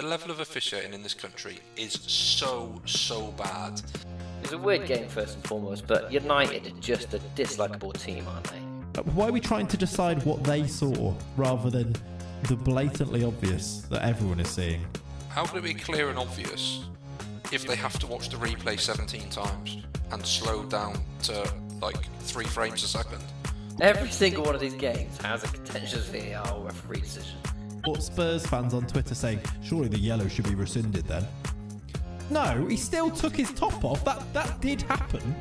The level of officiating in this country is so, so bad. It's a weird game, first and foremost, but United are just a dislikable team, aren't they? Uh, Why are we trying to decide what they saw rather than the blatantly obvious that everyone is seeing? How can it be clear and obvious if they have to watch the replay 17 times and slow down to like three frames a second? Every single one of these games has a contentious VAR referee decision. Or Spurs fans on Twitter saying, surely the yellow should be rescinded then. No, he still took his top off. That that did happen.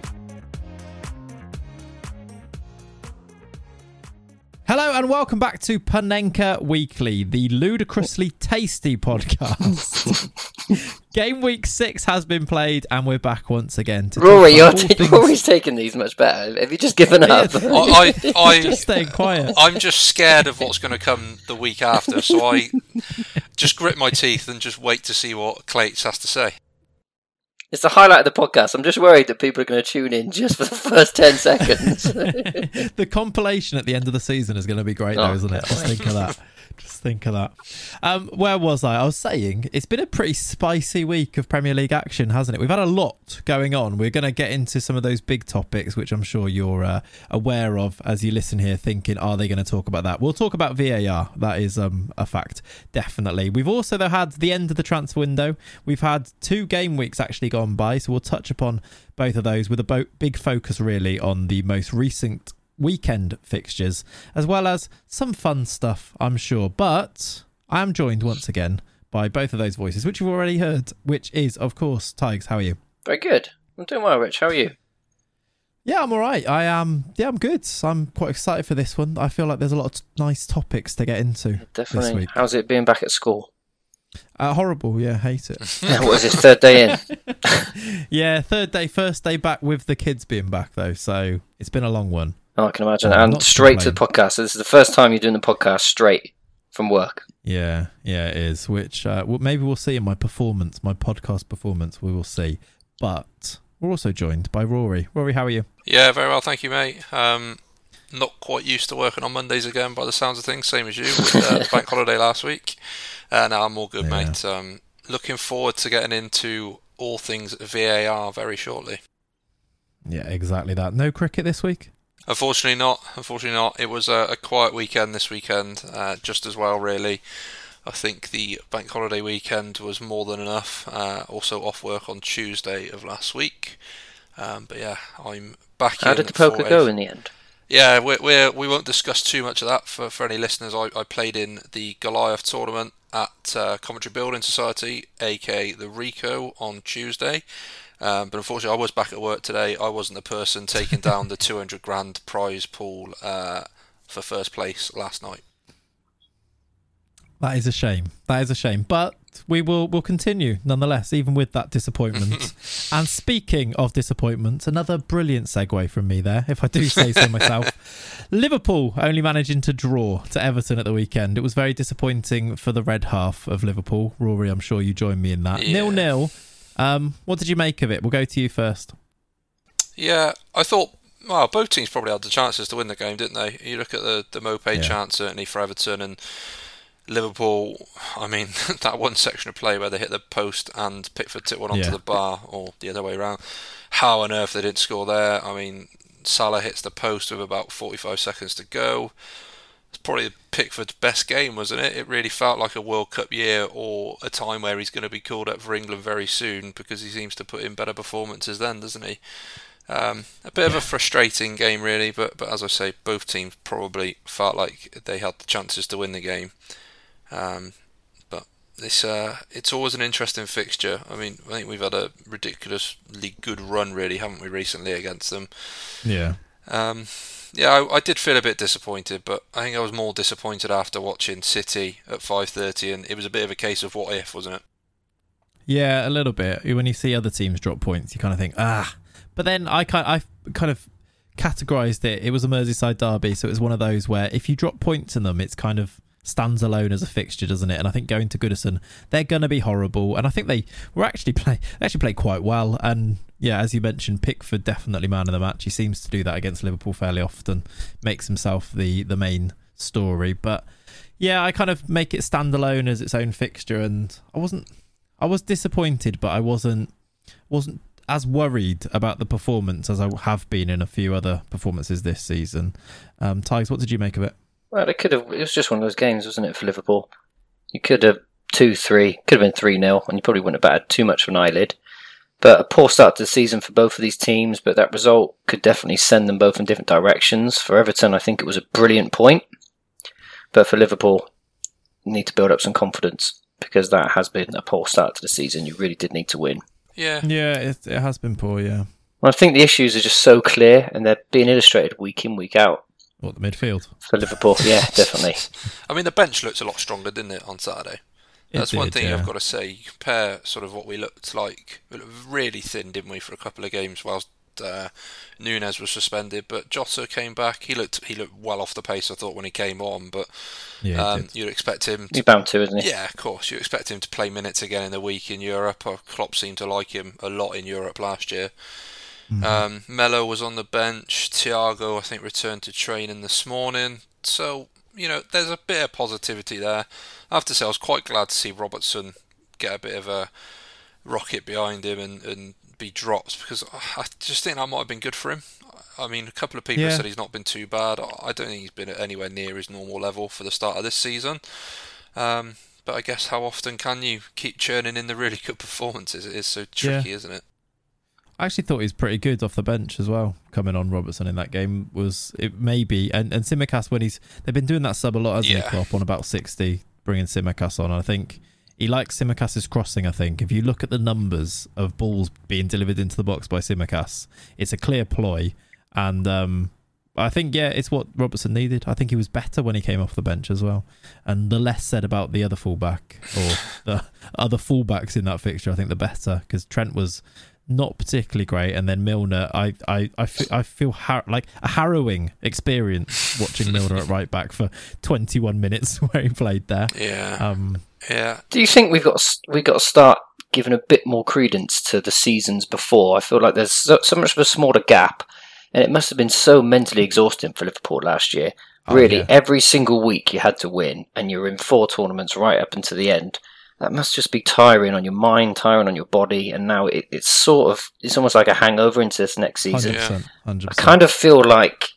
Hello and welcome back to Panenka Weekly, the ludicrously tasty podcast. Game week six has been played, and we're back once again. To talk Rory, you're, about all t- things- Rory's taking these much better. Have you just given up? I, I, I, just staying quiet. I'm just scared of what's going to come the week after, so I just grit my teeth and just wait to see what Clayts has to say. It's the highlight of the podcast. I'm just worried that people are going to tune in just for the first 10 seconds. the compilation at the end of the season is going to be great, though, Oh, isn't it? Just think of that. Just think of that. Um, where was I? I was saying it's been a pretty spicy week of Premier League action, hasn't it? We've had a lot going on. We're going to get into some of those big topics, which I'm sure you're uh, aware of as you listen here, thinking, are they going to talk about that? We'll talk about VAR. That is um, a fact, definitely. We've also though had the end of the transfer window. We've had two game weeks actually gone by, so we'll touch upon both of those with a bo- big focus really on the most recent weekend fixtures, as well as some fun stuff, I'm sure. But I am joined once again by both of those voices, which you've already heard, which is, of course, Tigers. How are you? Very good. I'm doing well, Rich. How are you? Yeah, I'm all right. I am. yeah, I'm good. I'm quite excited for this one. I feel like there's a lot of nice topics to get into Definitely. How's it being back at school? Uh, horrible. Yeah, hate it. Yeah, what is this, third day in? yeah, third day, first day back with the kids being back though, so it's been a long one. Oh, I can imagine. Oh, and straight to the podcast. So this is the first time you're doing the podcast straight from work. Yeah, yeah, it is. Which uh, well, maybe we'll see in my performance, my podcast performance. We will see. But we're also joined by Rory. Rory, how are you? Yeah, very well, thank you, mate. Um, not quite used to working on Mondays again, by the sounds of things. Same as you with uh, bank holiday last week. Uh, now I'm all good, Yeah. mate. Um, looking forward to getting into all things VAR very shortly. Yeah, exactly that. No cricket this week. Unfortunately not. Unfortunately not. It was a, a quiet weekend this weekend, uh, just as well, really. I think the bank holiday weekend was more than enough. Uh, also off work on Tuesday of last week. Um, but yeah, I'm back How in did the poker go in the end? Yeah, we're, we're, we won't discuss too much of that for, for any listeners. I, I played in the Goliath tournament at uh, Coventry Building Society, aka the Ricoh, on Tuesday. Um, but unfortunately, I was back at work today. I wasn't the person taking down the 200 grand prize pool uh, for first place last night. That is a shame. That is a shame. But we will will continue nonetheless, even with that disappointment. and speaking of disappointment, another brilliant segue from me there, if I do say so myself. Liverpool only managing to draw to Everton at the weekend. It was very disappointing for the red half of Liverpool. Rory, I'm sure you join me in that. Yeah. Nil nil. Um, what did you make of it? We'll go to you first. Yeah, I thought. Well, both teams probably had the chances to win the game, didn't they? You look at the the Maupay Yeah. chance certainly for Everton and Liverpool. I mean, that one section of play where they hit the post and Pickford tipped one onto Yeah. the bar, or the other way around. How on earth they didn't score there? I mean, Salah hits the post with about 45 seconds to go. It's probably Pickford's best game, wasn't it? It really felt like a World Cup year or a time where he's going to be called up for England very soon because he seems to put in better performances then, doesn't he? Um, a bit of a frustrating game, really, but but as I say, both teams probably felt like they had the chances to win the game. Um, but this uh, it's always an interesting fixture. I mean, I think we've had a ridiculously good run, really, haven't we, recently against them? Yeah. Um, yeah, I, I did feel a bit disappointed, but I think I was more disappointed after watching City at 5:30, and it was a bit of a case of what if, wasn't it? Yeah, a little bit. When you see other teams drop points, you kind of think, ah. But then I kind, I kind of categorized it. It was a Merseyside derby, so it was one of those where if you drop points in them, it's kind of stands alone as a fixture, doesn't it? And I think going to Goodison, they're going to be horrible. And I think they were actually play, they actually played quite well. And yeah, as you mentioned, Pickford definitely man of the match. He seems to do that against Liverpool fairly often, makes himself the the main story. But Yeah, I kind of make it standalone as its own fixture, and I wasn't. I was disappointed, but I wasn't wasn't as worried about the performance as I have been in a few other performances this season. Um, Tigers, what did you make of it? Well, it could have. It was just one of those games, wasn't it, for Liverpool? You could have two, three, could have been three 0 and you probably wouldn't have batted too much of an eyelid. But a poor start to the season for both of these teams, but that result could definitely send them both in different directions. For Everton, I think it was a brilliant point. But for Liverpool, need to build up some confidence because that has been a poor start to the season. You really did need to win. Yeah. Yeah, it, it has been poor. Yeah. Well, I think the issues are just so clear and they're being illustrated week in, week out What the midfield? for Liverpool. Yeah, definitely. I mean, the bench looked a lot stronger, didn't it, on Saturday? It That's one thing yeah. I've got to say. You compare sort of what we looked like. We looked really thin, didn't we, for a couple of games whilst uh, Nunez was suspended. But Jota came back. He looked he looked well off the pace. I thought when he came on, but Yeah, um, you'd expect him. He's To, bound to, isn't he? yeah, of course, you expect him to play minutes again in the week in Europe. Uh, Klopp seemed to like him a lot in Europe last year. Mm-hmm. Um, Melo was on the bench. Thiago, I think, returned to training this morning. So you know, there's a bit of positivity there. I have to say, I was quite glad to see Robertson get a bit of a rocket behind him and, and be dropped because I just think that might have been good for him. I mean, a couple of people Yeah. said he's not been too bad. I don't think he's been anywhere near his normal level for the start of this season. Um, but I guess how often can you keep churning in the really good performances? It is so tricky, isn't it? I actually thought he was pretty good off the bench as well. Coming on Robertson in that game was it maybe and and Tsimikas when he's they've been doing that sub a lot hasn't Yeah. he Klopp on about sixty, bringing Tsimikas on. I think he likes Tsimikas's crossing. I think if you look at the numbers of balls being delivered into the box by Tsimikas, it's a clear ploy, and um, I think yeah, it's what Robertson needed. I think he was better when he came off the bench as well, and the less said about the other fullback or the other fullbacks in that fixture, I think the better because Trent was not particularly great, and then Milner, I I I feel, I feel har- like a harrowing experience watching Milner at right back for 21 minutes where he played there. Yeah, Um, yeah. Do you think we've got to, we've got to start giving a bit more credence to the seasons before? I feel like there's so, so much of a smaller gap, and it must have been so mentally exhausting for Liverpool last year. Oh, really, yeah. every single week you had to win, and you were in four tournaments right up until the end. That must just be tiring on your mind, tiring on your body, and now it, it's sort of it's almost like a hangover into this next season. 100%, 100%. I kind of feel like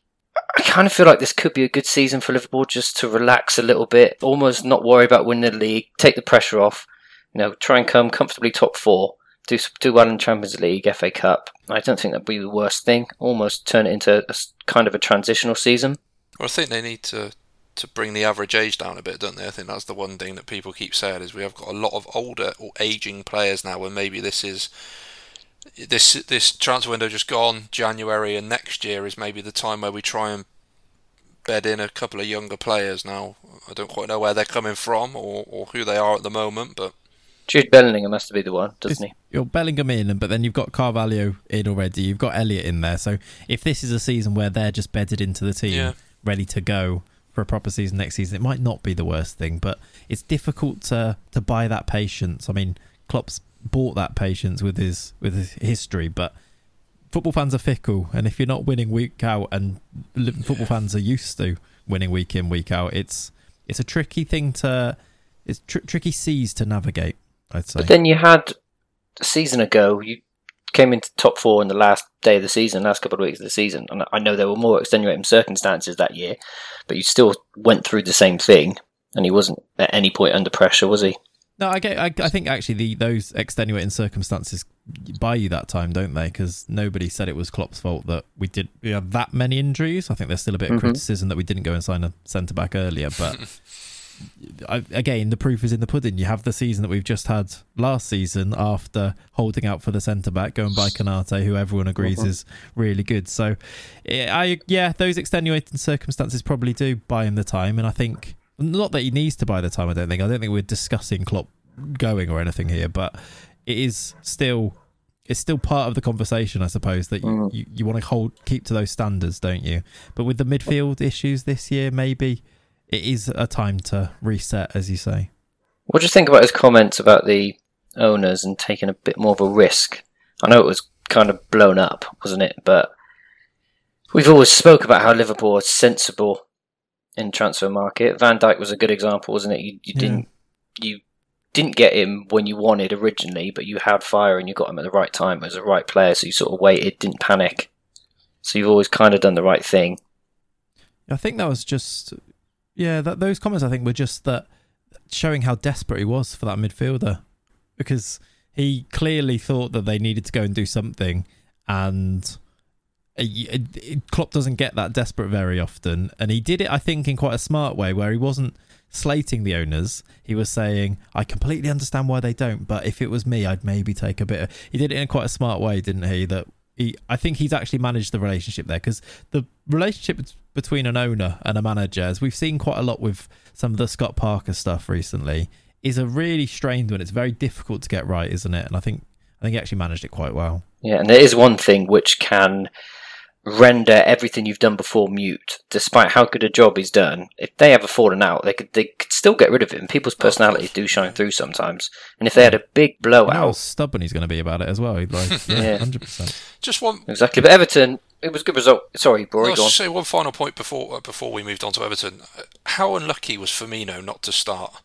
I kind of feel like this could be a good season for Liverpool just to relax a little bit, almost not worry about winning the league, take the pressure off, you know, try and come comfortably top four, do do well in Champions League, FA Cup. I don't think that'd be the worst thing. Almost turn it into a, kind of a transitional season. Well, I think they need to to bring the average age down a bit, don't they? I think that's the one thing that people keep saying is we have got a lot of older or aging players now, and maybe this is this this transfer window just gone January, and next year is maybe the time where we try and bed in a couple of younger players. Now I don't quite know where they're coming from or, or who they are at the moment, but Jude Bellingham has to be the one, doesn't he? You're Bellingham in, and- but then you've got Carvalho in already. You've got Elliott in there. So if this is a season where they're just bedded into the team, Yeah. ready to go for a proper season next season, it might not be the worst thing. But it's difficult to to buy that patience. I mean, Klopp's bought that patience with his with his history, but football fans are fickle, and if you're not winning week out, and football fans are used to winning week in week out, it's it's a tricky thing to it's tr- tricky seas to navigate. I'd say. But then you had a season ago, you came into top four in the last day of the season, last couple of weeks of the season. And I know there were more extenuating circumstances that year, but you still went through the same thing. And he wasn't at any point under pressure, was he? No, I get. I, I think actually the those extenuating circumstances buy you that time, don't they? Because nobody said it was Klopp's fault that we did we had that many injuries. I think there's still a bit of Mhm. criticism that we didn't go and sign a centre back earlier, but. I, again, the proof is in the pudding. You have the season that we've just had last season after holding out for the centre back, going by Konate, who everyone agrees Mhm. is really good. So, yeah, I yeah, those extenuating circumstances probably do buy him the time, and I think not that he needs to buy the time. I don't think. I don't think we're discussing Klopp going or anything here, but it is still it's still part of the conversation, I suppose, that you, Mhm. you, you want to hold keep to those standards, don't you? But with the midfield issues this year, maybe it is a time to reset, as you say. What do you think about his comments about the owners and taking a bit more of a risk? I know it was kind of blown up, wasn't it? But we've always spoke about how Liverpool are sensible in transfer market. Van Dijk was a good example, wasn't it? You, you Yeah. didn't you didn't get him when you wanted originally, but you had fire and you got him at the right time as a right player. So you sort of waited, didn't panic. So you've always kind of done the right thing. I think that was just yeah. That those comments I think were just that showing how desperate he was for that midfielder because he clearly thought that they needed to go and do something, and uh, uh, Klopp doesn't get that desperate very often, and he did it I think in quite a smart way where he wasn't slating the owners. He was saying, "I completely understand why they don't, but if it was me, I'd maybe take a bit." Of... He did it in quite a smart way, didn't he? That he, I think he's actually managed the relationship there because the relationship between an owner and a manager, as we've seen quite a lot with some of the Scott Parker stuff recently, is a really strained one. It's very difficult to get right, isn't it? And I think I think he actually managed it quite well. Yeah, and there is one thing which can render everything you've done before mute, despite how good a job he's done. If they ever fallen out, they could they could still get rid of him. People's personalities do shine through sometimes, and if they had a big I know how stubborn he's going to be about it as well. He'd like, yeah, Yeah. hundred percent. Just one. exactly. But Everton, it was a good result. Sorry, I'll Rory, go on. say one final point before uh, before we moved on to Everton. Uh, How unlucky was Firmino not to start?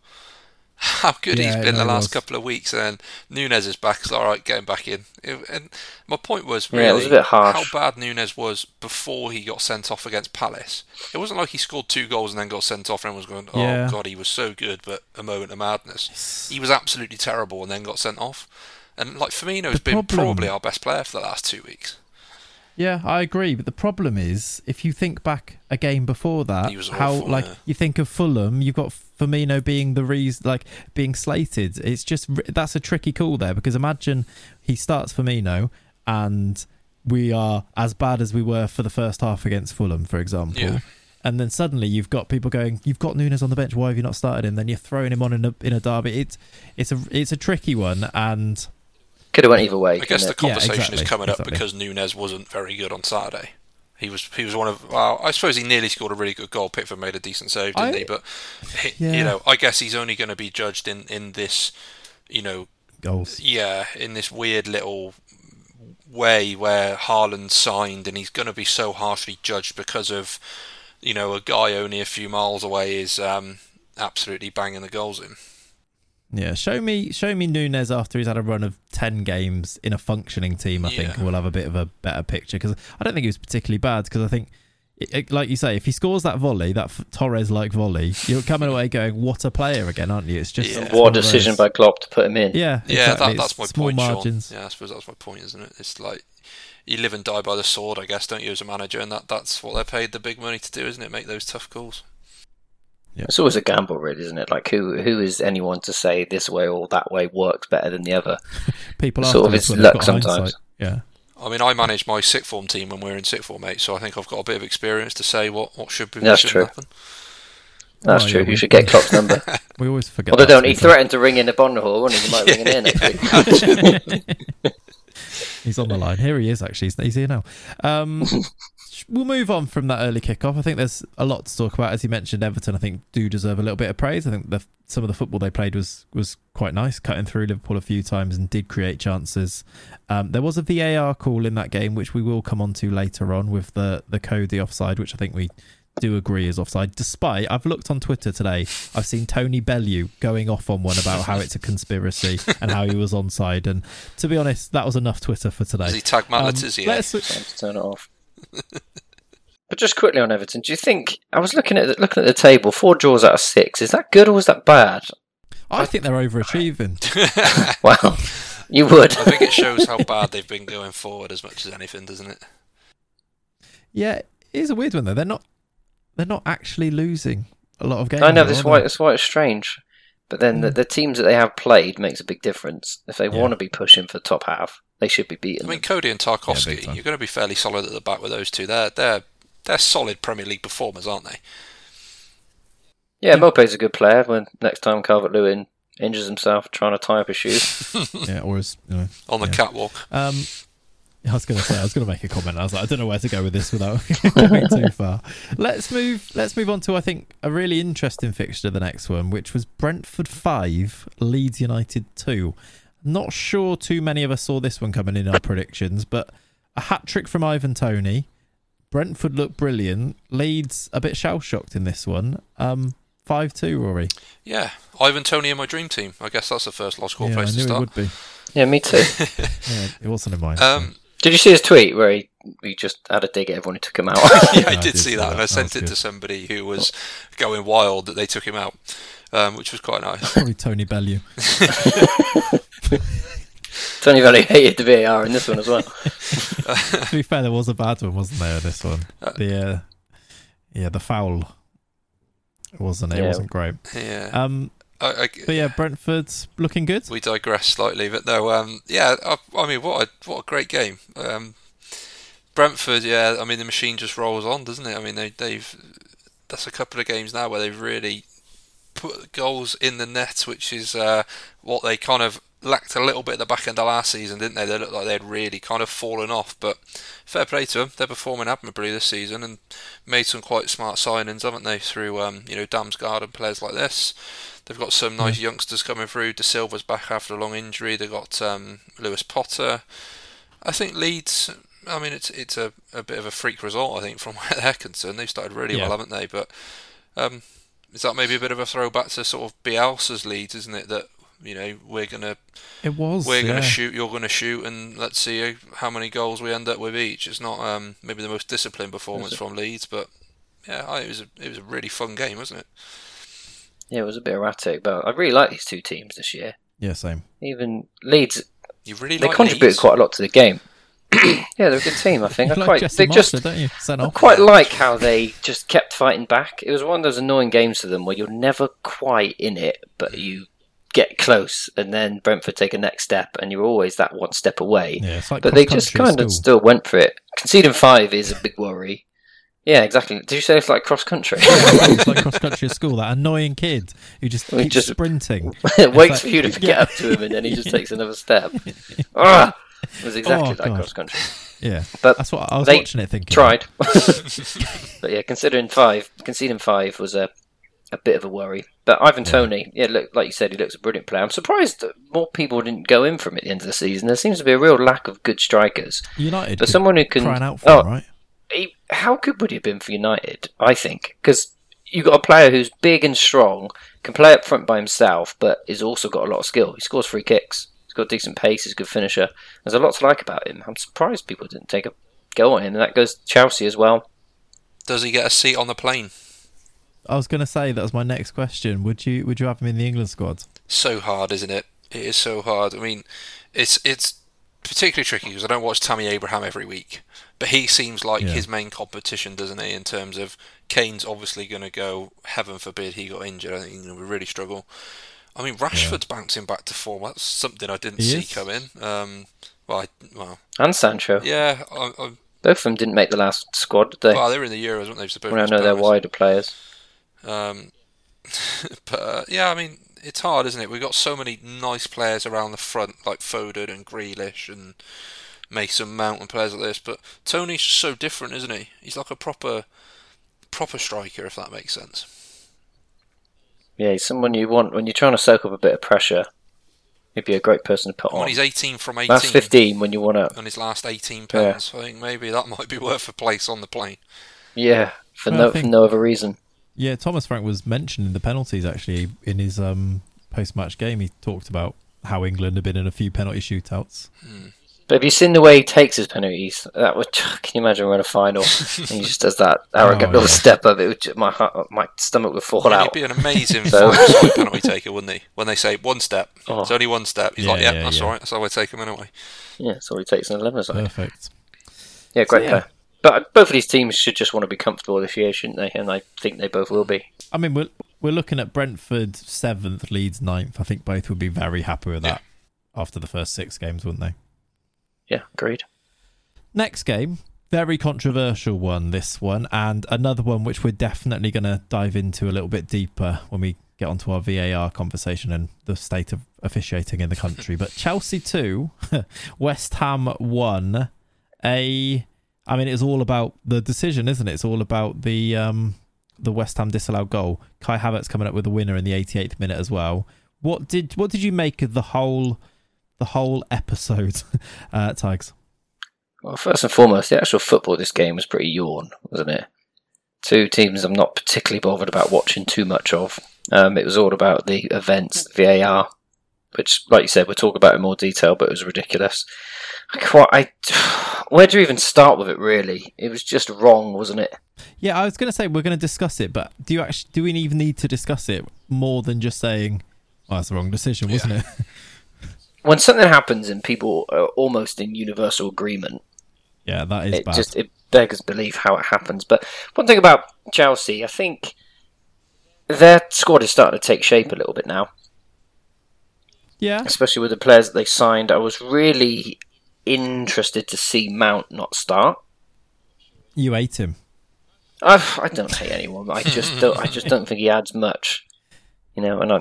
How good he's been no, the last couple of weeks, and Nunez is back. It's all right, getting back in. It- and my point was Yeah, really it was a bit harsh. how bad Nunez was before he got sent off against Palace. It wasn't like he scored two goals and then got sent off, and was going, "Oh Yeah. God, he was so good," but a moment of madness. He was absolutely terrible and then got sent off. And like Firmino's The been problem- probably our best player for the last two weeks. Yeah, I agree. But the problem is, if you think back a game before that, He was how like yeah. you think of Fulham, you've got Firmino being the reason, like being slated. It's just that's a tricky call there because imagine he starts Firmino and we are as bad as we were for the first half against Fulham, for example. Yeah. And then suddenly you've got people going, "You've got Nunez on the bench. Why have you not started him?" Then you're throwing him on in a in a derby. It's it's a it's a tricky one, and Could have went either way. I guess the couldn't Yeah, conversation exactly, is coming up exactly. because Nunez wasn't very good on Saturday. He was he was one of well, I suppose he nearly scored a really good goal. Pickford made a decent save, didn't I- he? But he, Yeah. you know, I guess he's only going to be judged in in this, you know, goals. yeah, in this weird little way where Haaland signed, and he's going to be so harshly judged because of, you know, a guy only a few miles away is um, absolutely banging the goals in. Yeah, show me show me Nunez after he's had a run of ten games in a functioning team. I think Yeah. and we'll have a bit of a better picture because I don't think he was particularly bad. Because I think, it, it- like you say, if he scores that volley, that Torres like volley, you're coming away going, "What a player again, aren't you?" It's just Yeah. it's What one decision by Klopp to put him in. Yeah, Yeah, exactly. that, that's It's my small point, margins. Sean. Yeah, I suppose that's my point, isn't it? It's like you live and die by the sword, I guess, don't you, as a manager? And that, that's what they're paid the big money to do, isn't it? Make those tough calls. It's always a gamble, really, isn't it? Like who who is anyone to say this way or that way works better than the other? People Sort of it's when luck sometimes. hindsight. Yeah, I mean, I manage my sick form team when we're in sick form, mate. So I think I've got a bit of experience to say what, what should be. That's true. Happen. That's Oh, true. yeah, you we- should get Klopp's number. we always forget. Although that, don't he threatened to ring in the Bond Hall, and he might ring in here next week. He's on the line. Here he is, actually. He's, he's here now. Um, we'll move on from that early kickoff. I think there's a lot to talk about. As you mentioned, Everton, I think, do deserve a little bit of praise. I think the, some of the football they played was was quite nice, cutting through Liverpool a few times and did create chances. Um, there was a VAR call in that game, which we will come on to later on with the, the Coady offside, which I think we do agree is offside. Despite, I've looked on Twitter today, I've seen Tony Bellew going off on one about how it's a conspiracy and how he was onside. And to be honest, that was enough Twitter for today. Does he tag Matt Um, Le Tissier? let's- Time to turn it off. But just quickly on Everton, do you think I was looking at the, looking at the table? Four draws out of six. Is that good or was that bad? I think they're overachieving. Well, you would. I think it shows how bad they've been going forward as much as anything, doesn't it? Yeah, it is a weird one though. They're not they're not actually losing a lot of games. I know though, that's are why they? that's why it's strange. But then the, mm. the teams that they have played makes a big difference. If they Yeah. want to be pushing for the top half, they should be beaten. I mean. Coady and Yeah, Tarkowski, time. you're going to be fairly solid at the back with those two. They're they're they're solid Premier League performers, aren't they? Yeah, Maupay's a good player. When next time Calvert Lewin injures himself trying to tie up his shoes, yeah, or as you know. On the Yeah. catwalk. Um, I was going to say I was going to make a comment. I was like, I don't know where to go with this without going too far. Let's move. Let's move on to I think a really interesting fixture. The next one, which was Brentford five, Leeds United two. Not sure too many of us saw this one coming in our predictions, but a hat trick from Ivan Toney, Brentford looked brilliant. Leeds a bit shell shocked in this one. Um, five two, Rory. Yeah, Ivan Toney in my dream team. I guess that's the first logical yeah, I place to knew it start. would be. Yeah, me too. Yeah, it wasn't in mine. Um, Did you see his tweet where he, he just had a dig at everyone who took him out? yeah, I I did did see see that, that. and I That sent was it to somebody who was going wild that they took him out, um, which was quite nice. Probably Tony Bellew. Tony Bellew hated the VAR in this one as well. to be fair, there was a bad one, wasn't there? This one, the uh, yeah, the foul wasn't it? It Yeah. wasn't great. Yeah, Um, I, I, but yeah, Brentford's looking good. we digress slightly, but no, um, yeah, I, I mean, what a what a great game. Um, Brentford, yeah, I mean, the machine just rolls on, doesn't it? I mean, they, they've that's a couple of games now where they've really put goals in the net, which is uh, what they kind of lacked a little bit at the back end of last season, didn't they? They looked like they'd really kind of fallen off, but fair play to them. They're performing admirably this season and made some quite smart signings, haven't they? Through um, you know Damsgaard and players like this. They've got some nice youngsters coming through. De Silva's back after a long injury. They've got um, Lewis Potter. I think Leeds. I mean, it's it's a, a bit of a freak result. I think from where they're concerned, they've started really Yeah. well, haven't they? But um, is that maybe a bit of a throwback to sort of Bielsa's Leeds, isn't it? That you know we're gonna It was. we're yeah. gonna shoot, you're gonna shoot, and let's see how many goals we end up with each. It's not um, maybe the most disciplined performance from Leeds, but yeah, I, it was a, it was a really fun game, wasn't it? Yeah, it was a bit erratic, but I really like these two teams this year. Yeah, same. Even Leeds, You really they like contributed Leeds? quite a lot to the game. yeah, they're a good team. I think. You I like quite, Jesse they Marshall, just don't you? I quite like how they just kept fighting back. It was one of those annoying games for them where you're never quite in it, but you get close, and then Brentford take a next step, and you're always that one step away. Yeah, it's like but they just kind of still went for it. Conceding five is a big worry. Yeah, exactly. Did you say it's like cross country? it's like cross country at school. That annoying kid who just keeps just- sprinting. Waits like- for you to get yeah. up to him, and then he just takes another step. Ah, it was exactly Oh, like God. cross country. Yeah, But that's what I was watching it thinking. Tried, but yeah, considering five, conceding five was a a bit of a worry. But Ivan Toney, yeah, look, like you said, he looks a brilliant player. I'm surprised that more people didn't go in for him at the end of the season. There seems to be a real lack of good strikers. United, But someone who can crying out for oh, him, right? he, how good would he have been for United? I think because you've got a player who's big and strong, can play up front by himself, but has also got a lot of skill. He scores free kicks. He's got decent pace. He's a good finisher. There's a lot to like about him. I'm surprised people didn't take a go on him, and that goes to Chelsea as well. Does he get a seat on the plane? I was going to say that was my next question. Would you would you have him in the England squad? So hard, isn't it? It is so hard. I mean, it's it's particularly tricky because I don't watch Tammy Abraham every week, but he seems like Yeah. his main competition, doesn't he? In terms of Kane's obviously going to go. Heaven forbid he got injured. I think he's going to really struggle. I mean, Rashford's bouncing back to form. That's something I didn't He see is. coming. Um, well, I, well, And Sancho. yeah. I, I, Both of them didn't make the last squad, did they? well, they were in the Euros, weren't they? Supposed well, I know they're wider players. Um, but uh, yeah, I mean, it's hard, isn't it? We've got so many nice players around the front, like Foden and Grealish and Mason Mount and players like this. But Toney's just so different, isn't he? He's like a proper, proper striker, if that makes sense. Yeah, he's someone you want when you're trying to soak up a bit of pressure. He'd be a great person to put When on. he's 18 from 18 Last 15 when you want to. on his last 18 pens, I think maybe that might be worth a place on the plane. Yeah, for Well, no think- for no other reason. Yeah, Thomas Frank was mentioned in the penalties actually in his um, post-match game. He talked about how England had been in a few penalty shootouts. But have you seen the way he takes his penalties? That would. Can you imagine we're in a final and he just does that arrogant Oh, little yeah. step up? It would. My heart, my stomach would fall out. He'd be an amazing So- penalty taker, wouldn't he? When they say one step, Oh. it's only one step. He's Yeah, like, yeah, yeah, that's yeah. all right. That's how I take him anyway. Yeah, that's all he takes in eleven side. Perfect. Yeah, great yeah. player. But both of these teams should just want to be comfortable this year, shouldn't they? And I think they both will be. I mean, we're we're looking at Brentford seventh, Leeds ninth. I think both would be very happy with that after the first six games, wouldn't they? Yeah, agreed. Next game, very controversial one. This one, and another one which we're definitely going to dive into a little bit deeper when we get onto our VAR conversation and the state of officiating in the country. but Chelsea two, West Ham one. A, I mean, it's all about the decision, isn't it? It's all about the um the West Ham disallowed goal. Kai Havertz coming up with a winner in the 88th minute as well. What did what did you make of the whole the whole episode, uh, Tigers? Well, first and foremost, the actual football of this game was pretty yawn, wasn't it? Two teams I'm not particularly bothered about watching too much of. Um, it was all about the events, VAR, which, like you said, we'll talk about in more detail, but it was ridiculous. I, quite, I, where do you even start with it? Really, it was just wrong, wasn't it? Yeah, I was going to say we're going to discuss it, but do you actually do we even need to discuss it more than just saying, "Oh, that's the wrong decision," wasn't it? When something happens and people are almost in universal agreement, yeah, that is it bad. just it beggars belief how it happens. But one thing about Chelsea, I think their squad is starting to take shape a little bit now, yeah, especially with the players that they signed. I was really interested to see Mount not start. you hate him. I, I don't hate anyone. I just don't. I just don't think he adds much. You know, and I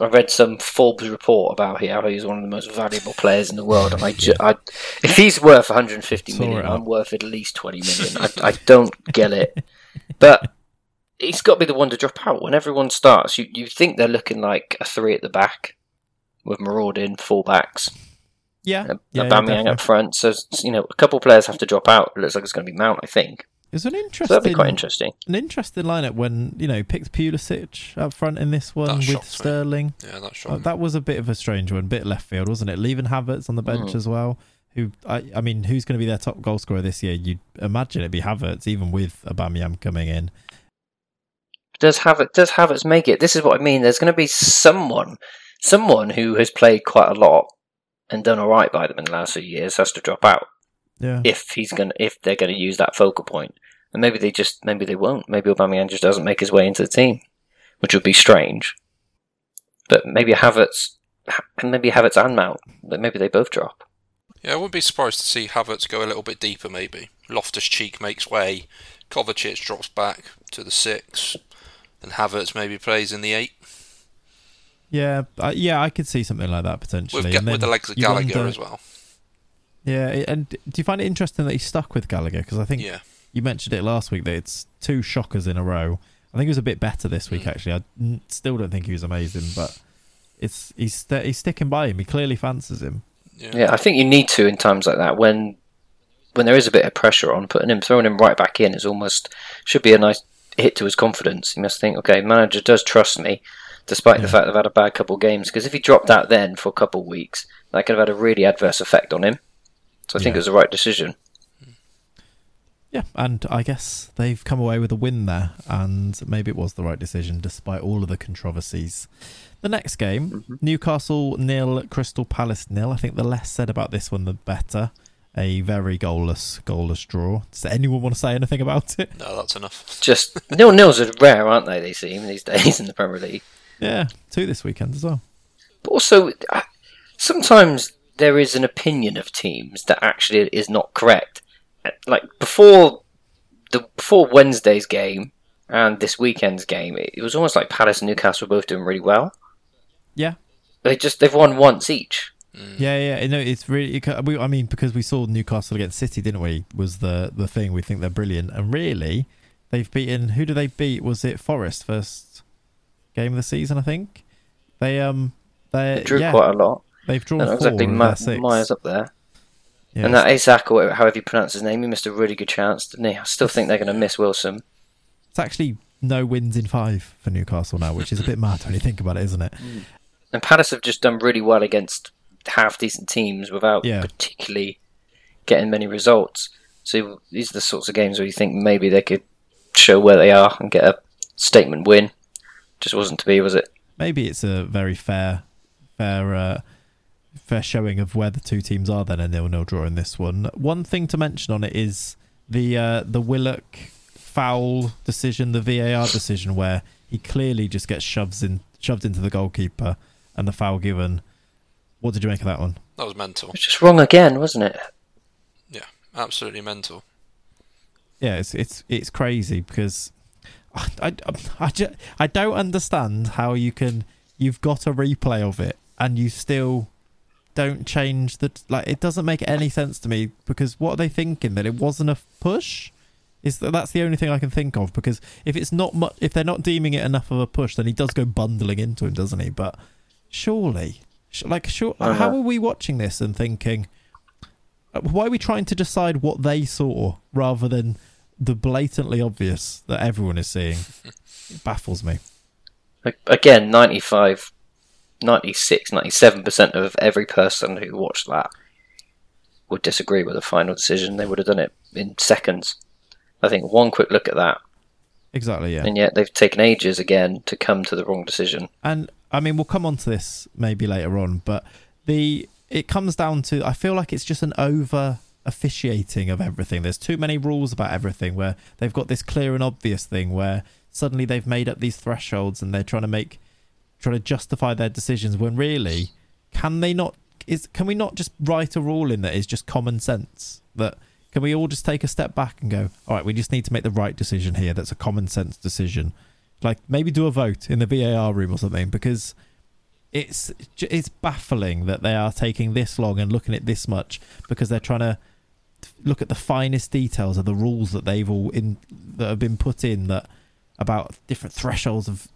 I read some Forbes report about how he's one of the most valuable players in the world, and I, ju- I if he's worth 150 Saw million, it I'm worth at least 20 million. I, I don't get it, but he's got to be the one to drop out when everyone starts. You you think they're looking like a three at the back with Maraudin full backs, Yeah, and yeah, yeah, Aubameyang definitely. up front. So you know, a couple of players have to drop out. It looks like it's going to be Mount, I think. It's an So interesting, that'd be quite interesting. an interesting lineup when you know picked Pulisic up front in this one That with shocked me. Sterling. Yeah, that's Uh, that was a bit of a strange one, bit left field, wasn't it? Leaving Havertz on the bench Mm. as well. Who I, I mean, who's going to be their top goal scorer this year? You'd imagine it'd be Havertz, even with Aubameyang coming in. does Havertz does Havertz make it? This is what I mean. There's going to be someone, someone who has played quite a lot and done all right by them in the last few years has to drop out Yeah, if he's going to if they're going to use that focal. And maybe they just maybe they won't. Maybe Aubameyang just doesn't make his way into the team, which would be strange. But maybe Havertz, and maybe Havertz and Mount, but maybe they both drop. Yeah, I wouldn't be surprised to see Havertz go a little bit deeper, maybe. Loftus Cheek makes way, Kovacic drops back to the six, and Havertz maybe plays in the eight yeah, uh, yeah. I could see something like that potentially. with, Ga- And then with the legs of Gallagher wonder- as well. Yeah, and do you find it interesting that he's stuck with Gallagher? Because I think Yeah, you mentioned it last week that it's two shockers in a row. I think he was a bit better this week Mm. actually. I n- still don't think he was amazing, but it's he's st- he's sticking by him. He clearly fancies him. yeah, Yeah, I think you need to in times like that when when there is a bit of pressure on putting him throwing him right back in is almost should be a nice hit to his confidence. He must think, okay, manager does trust me, despite the fact they've had a bad couple of games. Because if he dropped out then for a couple of weeks, that could have had a really adverse effect on him. So I think it was the right decision. Yeah, and I guess they've come away with a win there, and maybe it was the right decision despite all of the controversies. The next game, Mhm. Newcastle nil, Crystal Palace nil. I think the less said about this one, the better. A very goalless, goalless draw. Does anyone want to say anything about it? no, that's enough. Just nil nils are rare, aren't they? They seem these days in the Premier League. Yeah, two this weekend as well. But also, sometimes there is an opinion of teams that actually is not correct. Like before the before Wednesday's game and this weekend's game, it, it was almost like Palace and Newcastle were both doing really well. Yeah, They just they've won once each. Mm. Yeah, yeah, no, it's really. It, we, I mean, because we saw Newcastle against City, didn't we? Was the the thing we think they're brilliant, and really, they've beaten. Who do they beat? Was it Forest first game of the season? I think they um they They drew yeah, quite a lot. they've drawn Not four exactly of mi- their six. miles up there. Yeah, And that Isak, or however you pronounce his name, he missed a really good chance, didn't he? I still think they're going to miss Wilson. it's actually no wins in five for Newcastle now, which is a bit mad when you think about it, isn't it? And Palace have just done really well against half decent teams without Yeah. particularly getting many results. So these are the sorts of games where you think maybe they could show where they are and get a statement win. Just wasn't to be, was it? Maybe it's a very fair, fair, uh, fair showing of where the two teams are. Then a nil-nil draw in this one. One thing to mention on it is the uh, the Willock foul decision, the VAR decision, where he clearly just gets shoved in, shoved into the goalkeeper, and the foul given. What did you make of that one? That was mental. It was just wrong again, wasn't it? Yeah, absolutely mental. Yeah, it's it's it's crazy because I I, I, ju- I don't understand how you can you've got a replay of it and you still don't change the like it doesn't make any sense to me because what are they thinking? That it wasn't a push? Is that that's the only thing I can think of because if it's not much if they're not deeming it enough of a push then he does go bundling into him doesn't he? But surely sh- like sure Uh-huh. how are we watching this and thinking uh, why are we trying to decide what they saw rather than the blatantly obvious that everyone is seeing? it baffles me. Again, 95, 96, 97% of every person who watched that would disagree with the final decision. They would have done it in seconds. I think one quick look at that, Exactly, yeah. and yet they've taken ages again to come to the wrong decision. And I mean, we'll come on to this maybe later on, but the it comes down to I feel like it's just an over officiating of everything. There's too many rules about everything where they've got this clear and obvious thing where suddenly they've made up these thresholds and they're trying to make trying to justify their decisions when really can they not is can we not just write a rule in that is just common sense that can we all just take a step back and go all right we just need to make the right decision here that's a common sense decision like maybe do a vote in the VAR room or something because it's it's baffling that they are taking this long and looking at this much because they're trying to look at the finest details of the rules that they've all in that have been put in that about different thresholds of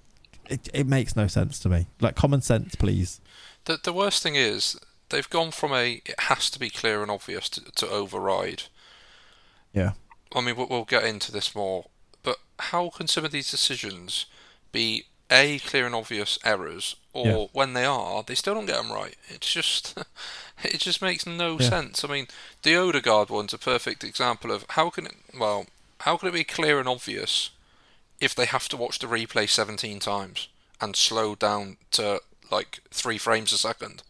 it, it makes no sense to me. Like common sense please. The the worst thing is they've gone from a it has to be clear and obvious to, to override. yeah. I mean, we'll, we'll get into this more, but how can some of these decisions be a clear and obvious errors, or Yeah. when they are, they still don't get them right? It's just, it just makes no Yeah. sense. I mean, the Odegaard one's a perfect example of how can it, well, how can it be clear and obvious if they have to watch the replay 17 times and slow down to like three frames a second?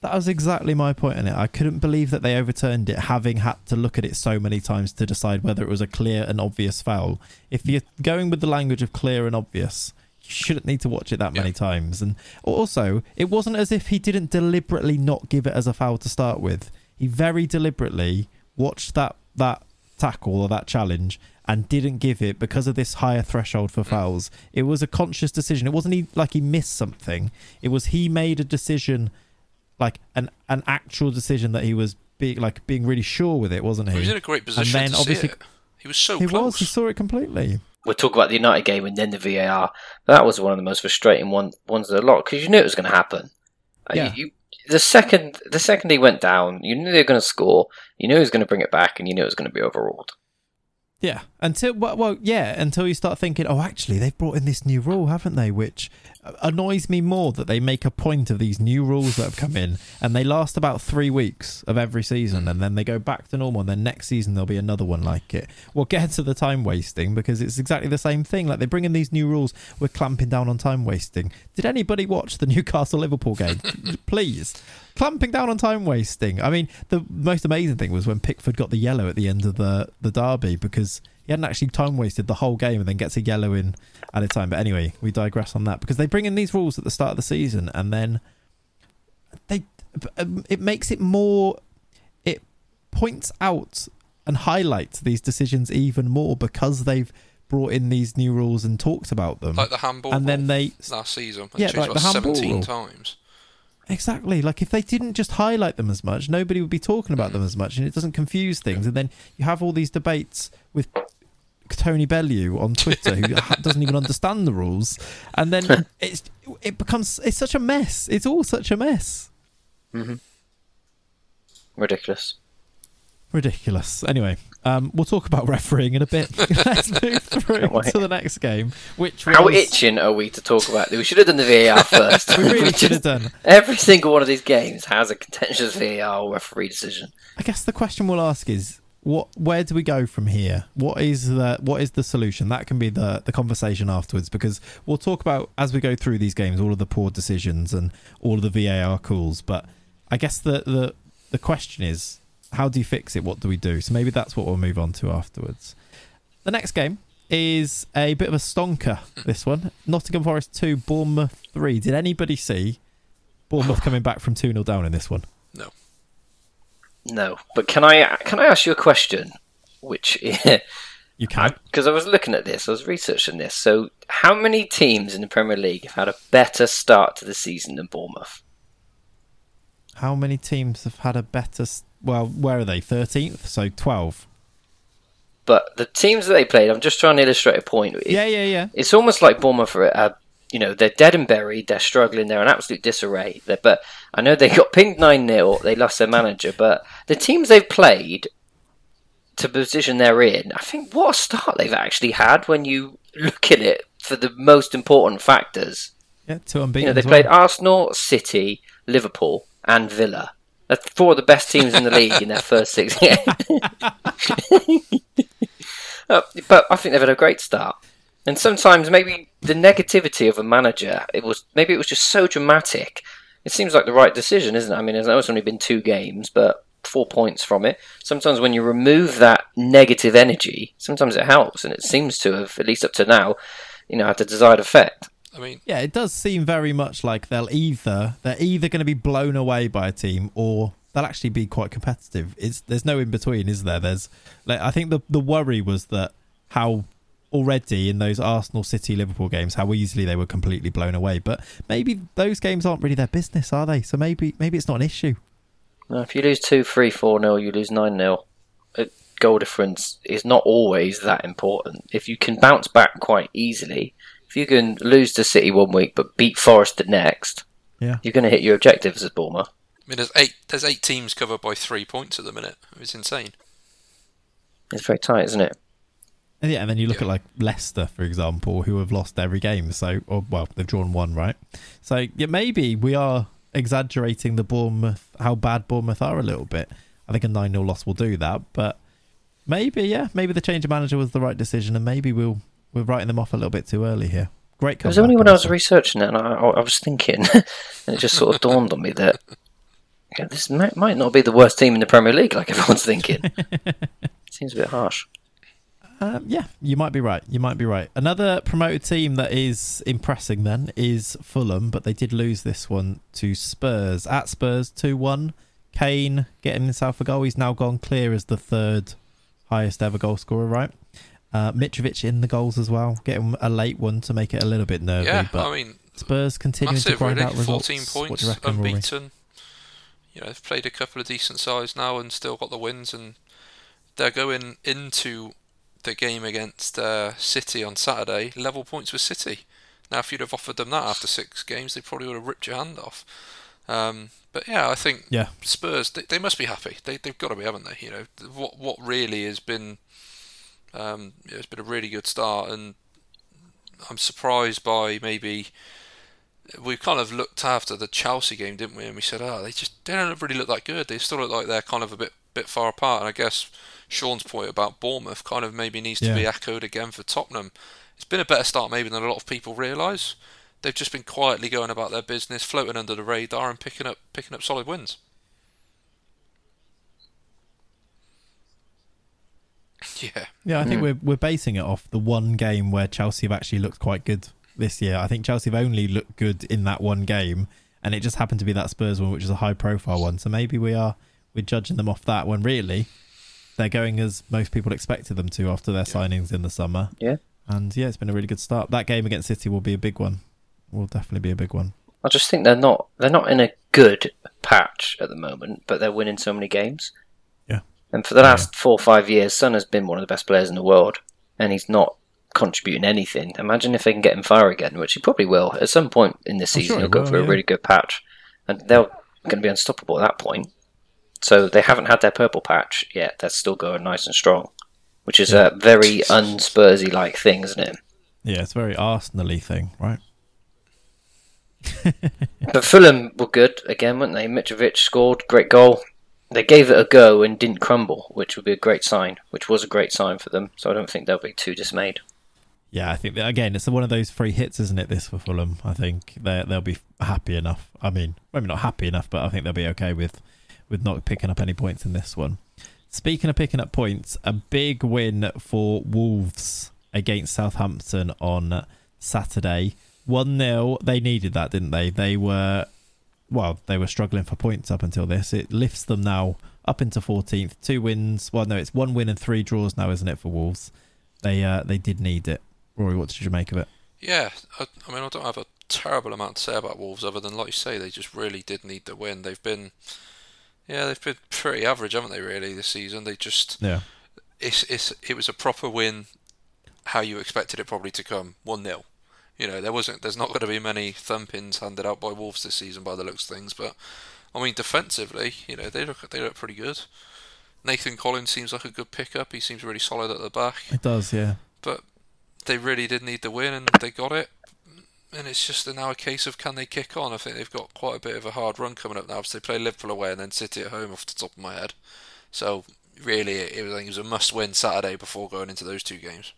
that was exactly my point in it i couldn't believe that they overturned it having had to look at it so many times to decide whether it was a clear and obvious foul if you're going with the language of clear and obvious shouldn't need to watch it that many Yeah. times. And also it wasn't as if he didn't deliberately not give it as a foul to start with. He very deliberately watched that that tackle or that challenge and didn't give it because of this higher threshold for mm. fouls. It was a conscious decision. It wasn't he, like he missed something. It was he made a decision like an an actual decision that he was being like being really sure with it wasn't He? He was in a great position then to obviously- see it. He was so he close. was he saw it completely We'll talk about the United game and then the VAR. That was one of the most frustrating one, ones of the lot because you knew it was going to happen. Uh, Yeah. You, the second the second he went down, you knew they were going to score. You knew he was going to bring it back, and you knew it was going to be overruled. Yeah, until well, well, yeah, until you start thinking, oh, actually, they've brought in this new rule, haven't they? Which uh, annoys me more that they make a point of these new rules that have come in, and they last about three weeks of every season, mm. and then they go back to normal, and then next season there'll be another one like it. We'll get to the time wasting because it's exactly the same thing. Like they bring in these new rules, we're clamping down on time wasting. Did anybody watch the Newcastle Liverpool game? Please. Clamping down on time wasting. I mean, the most amazing thing was when Pickford got the yellow at the end of the, the derby because he hadn't actually time wasted the whole game and then gets a yellow in at a time. But anyway, we digress on that because they bring in these rules at the start of the season and then they um, it makes it more it points out and highlights these decisions even more because they've brought in these new rules and talked about them. like the handball and then they last season. Yeah, like the handball 17 rule. times. Exactly. Like if they didn't just highlight them as much, nobody would be talking about them as much, and it doesn't confuse things. And then you have all these debates with Tony Bellew on Twitter, who doesn't even understand the rules, and then it's it becomes it's such a mess. It's all such a mess. Ridiculous. Ridiculous. Anyway, um, we'll talk about refereeing in a bit. Let's move through to the next game, which was, How itching are we to talk about? We should have done the VAR first. we really should have done. Every single one of these games has a contentious VAR referee decision. I guess the question we'll ask is what where do we go from here? What is the what is the solution? That can be the the conversation afterwards because we'll talk about as we go through these games all of the poor decisions and all of the VAR calls, but I guess the the the question is how do you fix it? What do we do? So maybe that's what we'll move on to afterwards. The next game is a bit of a stonker. This one, Nottingham Forest two, Bournemouth three. Did anybody see Bournemouth coming back from two 0 down in this one? No, but can I can I ask you a question? Which You can. because I was looking at this, I was researching this. So, how many teams in the Premier League have had a better start to the season than Bournemouth? How many teams have had a better? Well, where are they? Thirteenth, so twelve. But the teams that they played, I'm just trying to illustrate a point. It- Yeah, yeah, yeah. It's almost like Bournemouth are, uh, you know they're dead and buried. They're struggling. They're in absolute disarray. They're, but I know they got pinged nine 0 They lost their manager, but the teams they've played to position they're in, I think what a start they've actually had when you look at it for the most important factors. Yeah, two unbeaten. You know, they played well. Arsenal, City, Liverpool, and Villa. That's four of the best teams in the league in their first six games. Uh, but I think they've had a great start. And sometimes maybe the negativity of a manager, it was maybe it was just so dramatic. It seems like the right decision, isn't it? I mean, I know it's only been two games, but four points from it. Sometimes when you remove that negative energy, sometimes it helps, and it seems to have, at least up to now, you know, had the desired effect. I mean, Yeah, it does seem very much like they'll either they're either going to be blown away by a team or they'll actually be quite competitive. It's there's no in between, is there? There's like I think the the worry was that how already in those Arsenal City Liverpool games how easily they were completely blown away. But maybe those games aren't really their business, are they? So maybe maybe it's not an issue. Now, if you lose 2 3 4 0, you lose 9 0. Goal difference is not always that important. If you can bounce back quite easily, if you can lose to City one week but beat Forest the next, Yeah. you're going to hit your objectives as Bournemouth. I mean, there's eight there's eight teams covered by three points at the minute. It's insane. It's very tight, isn't it? And yeah, and then you look Yeah. at like Leicester, for example, who have lost every game. So, or well, they've drawn one, right? So, yeah, maybe we are exaggerating the Bournemouth, how bad Bournemouth are a little bit. I think a 9 0 loss will do that, but maybe, yeah, maybe the change of manager was the right decision, and maybe we'll we're writing them off a little bit too early here. Great. It was only when I was researching it and I, I was thinking, and it just sort of dawned on me that yeah, this might, might not be the worst team in the Premier League like everyone's thinking. Seems a bit harsh. Um, yeah, you might be right. You might be right. Another promoted team that is impressing then is Fulham, but they did lose this one to Spurs. At Spurs, 2 1. Kane getting himself a goal. He's now gone clear as the third highest ever goal scorer, right? Uh, Mitrovic in the goals as well, getting a late one to make it a little bit nervy. yeah, but I mean, Spurs continuing to grind really. out results. 14 What points, do you reckon, Rory? unbeaten. You know, they've played a couple of decent sides now and still got the wins, and they're going into the game against uh, City on Saturday level points with City. Now, if you'd have offered them that after six games, they probably would have ripped your hand off. Um, but yeah, I think Yeah, Spurs they, they must be happy. They they've got to be, haven't they? You know what what really has been um, it's been a really good start, and I'm surprised by maybe we kind of looked after the Chelsea game, didn't we? And we said, oh, they just they don't really look that good. They still look like they're kind of a bit bit far apart. And I guess Sean's point about Bournemouth kind of maybe needs to Yeah. be echoed again for Tottenham. It's been a better start maybe than a lot of people realise. They've just been quietly going about their business, floating under the radar, and picking up picking up solid wins. Yeah, Yeah, I think Mm. we're we're basing it off the one game where Chelsea have actually looked quite good this year. I think Chelsea have only looked good in that one game, and it just happened to be that Spurs one, which is a high profile one. So maybe we are we're judging them off that when really they're going as most people expected them to after their signings in the summer. Yeah. And yeah, it's been a really good start. That game against City will be a big one. Will definitely be a big one. I just think they're not they're not in a good patch at the moment, but they're winning so many games. Yeah. And for the Yeah. last four or five years, Son has been one of the best players in the world, and he's not contributing anything. Imagine if they can get him fire again, which he probably will at some point in this I'm season. sure he'll he go will, for a really good patch, and they're going to be unstoppable at that point. So they haven't had their purple patch yet. They're still going nice and strong, which is Yeah. a very unspursy like thing, isn't it? Yeah, it's a very Arsenal-y thing, right? But Fulham were good again, weren't they? Mitrovic scored, great goal. They gave it a go and didn't crumble, which would be a great sign, which was a great sign for them. So I don't think they'll be too dismayed. Yeah, I think that, again it's one of those free hits, isn't it? This for Fulham, I think they they'll be happy enough. I mean, maybe not happy enough, but I think they'll be okay with with not picking up any points in this one. Speaking of picking up points, a big win for Wolves against Southampton on Saturday. 1 0. They needed that, didn't they? They were, well, they were struggling for points up until this. It lifts them now up into 14th. Two wins. Well, no, it's one win and three draws now, isn't it, for Wolves? They uh, they did need it. Rory, what did you make of it? Yeah, I, I mean, I don't have a terrible amount to say about Wolves other than, like you say, they just really did need the win. They've been, yeah, they've been pretty average, haven't they? Really, this season. They just, Yeah. it's, it's, it was a proper win, how you expected it probably to come, one 0 You know, there wasn't. There's not going to be many thumpings handed out by Wolves this season by the looks of things. But I mean, defensively, you know, they look they look pretty good. Nathan Collins seems like a good pickup. He seems really solid at the back. It does, yeah. But they really did need the win, and they got it. And it's just now a case of can they kick on? I think they've got quite a bit of a hard run coming up now. So they play Liverpool away and then City at home off the top of my head. So really, it was, I think it was a must-win Saturday before going into those two games.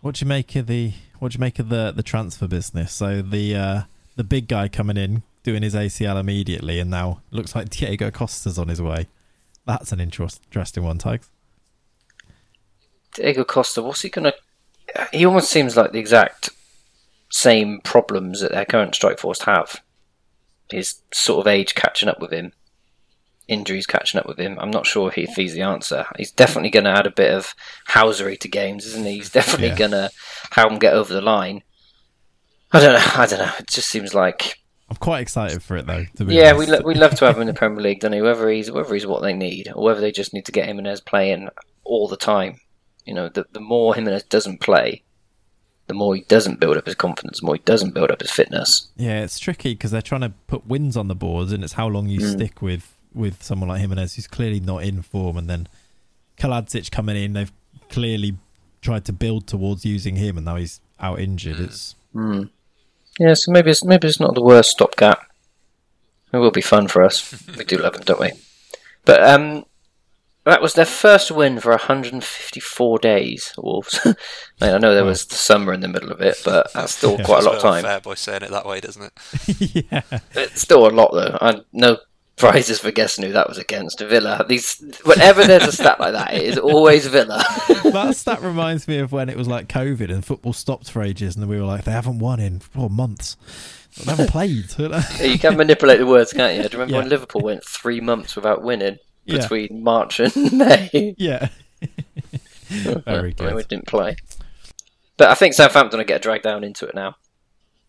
What do you make of the what do you make of the the transfer business? So the uh, the big guy coming in doing his ACL immediately, and now looks like Diego Costa's on his way. That's an interest, interesting one, Tiges. Diego Costa, what's he gonna? He almost seems like the exact same problems that their current strike force have. His sort of age catching up with him, injuries catching up with him. I'm not sure if he's the answer. He's definitely going to add a bit of housery to games, isn't he? He's definitely Yeah. going to help him get over the line. I don't know. I don't know. It just seems like I'm quite excited for it though. To be yeah, we honest. lo- we love to have him in the Premier League, don't we? Whether he's whether he's what they need or whether they just need to get him Jimenez playing all the time. You know, the the more Jimenez doesn't play, the more he doesn't build up his confidence, the more he doesn't build up his fitness. Yeah, it's tricky because they're trying to put wins on the boards, and it's how long you Mm. stick with with someone like Jimenez who's clearly not in form, and then Kalajdzic coming in. They've clearly tried to build towards using him, and now he's out injured. It's Hmm. Yeah, so maybe it's maybe it's not the worst stopgap. It will be fun for us. we do love him, don't we? But um, that was their first win for 154 days. Wolves. I, mean, I know there was the summer in the middle of it, but that's still Yeah. quite a lot of time. Fair by saying it that way, doesn't it? yeah, It's still a lot though. I no prizes for guessing who that was against. Villa. These whenever there's a stat like that, it is always Villa. that stat reminds me of when it was like COVID and football stopped for ages, and we were like, they haven't won in four months. They haven't played. you can manipulate the words, can't you? Do you remember Yeah. when Liverpool went three months without winning Yeah. between March and May? yeah. Very good. We didn't play. But I think Southampton will get dragged down into it now.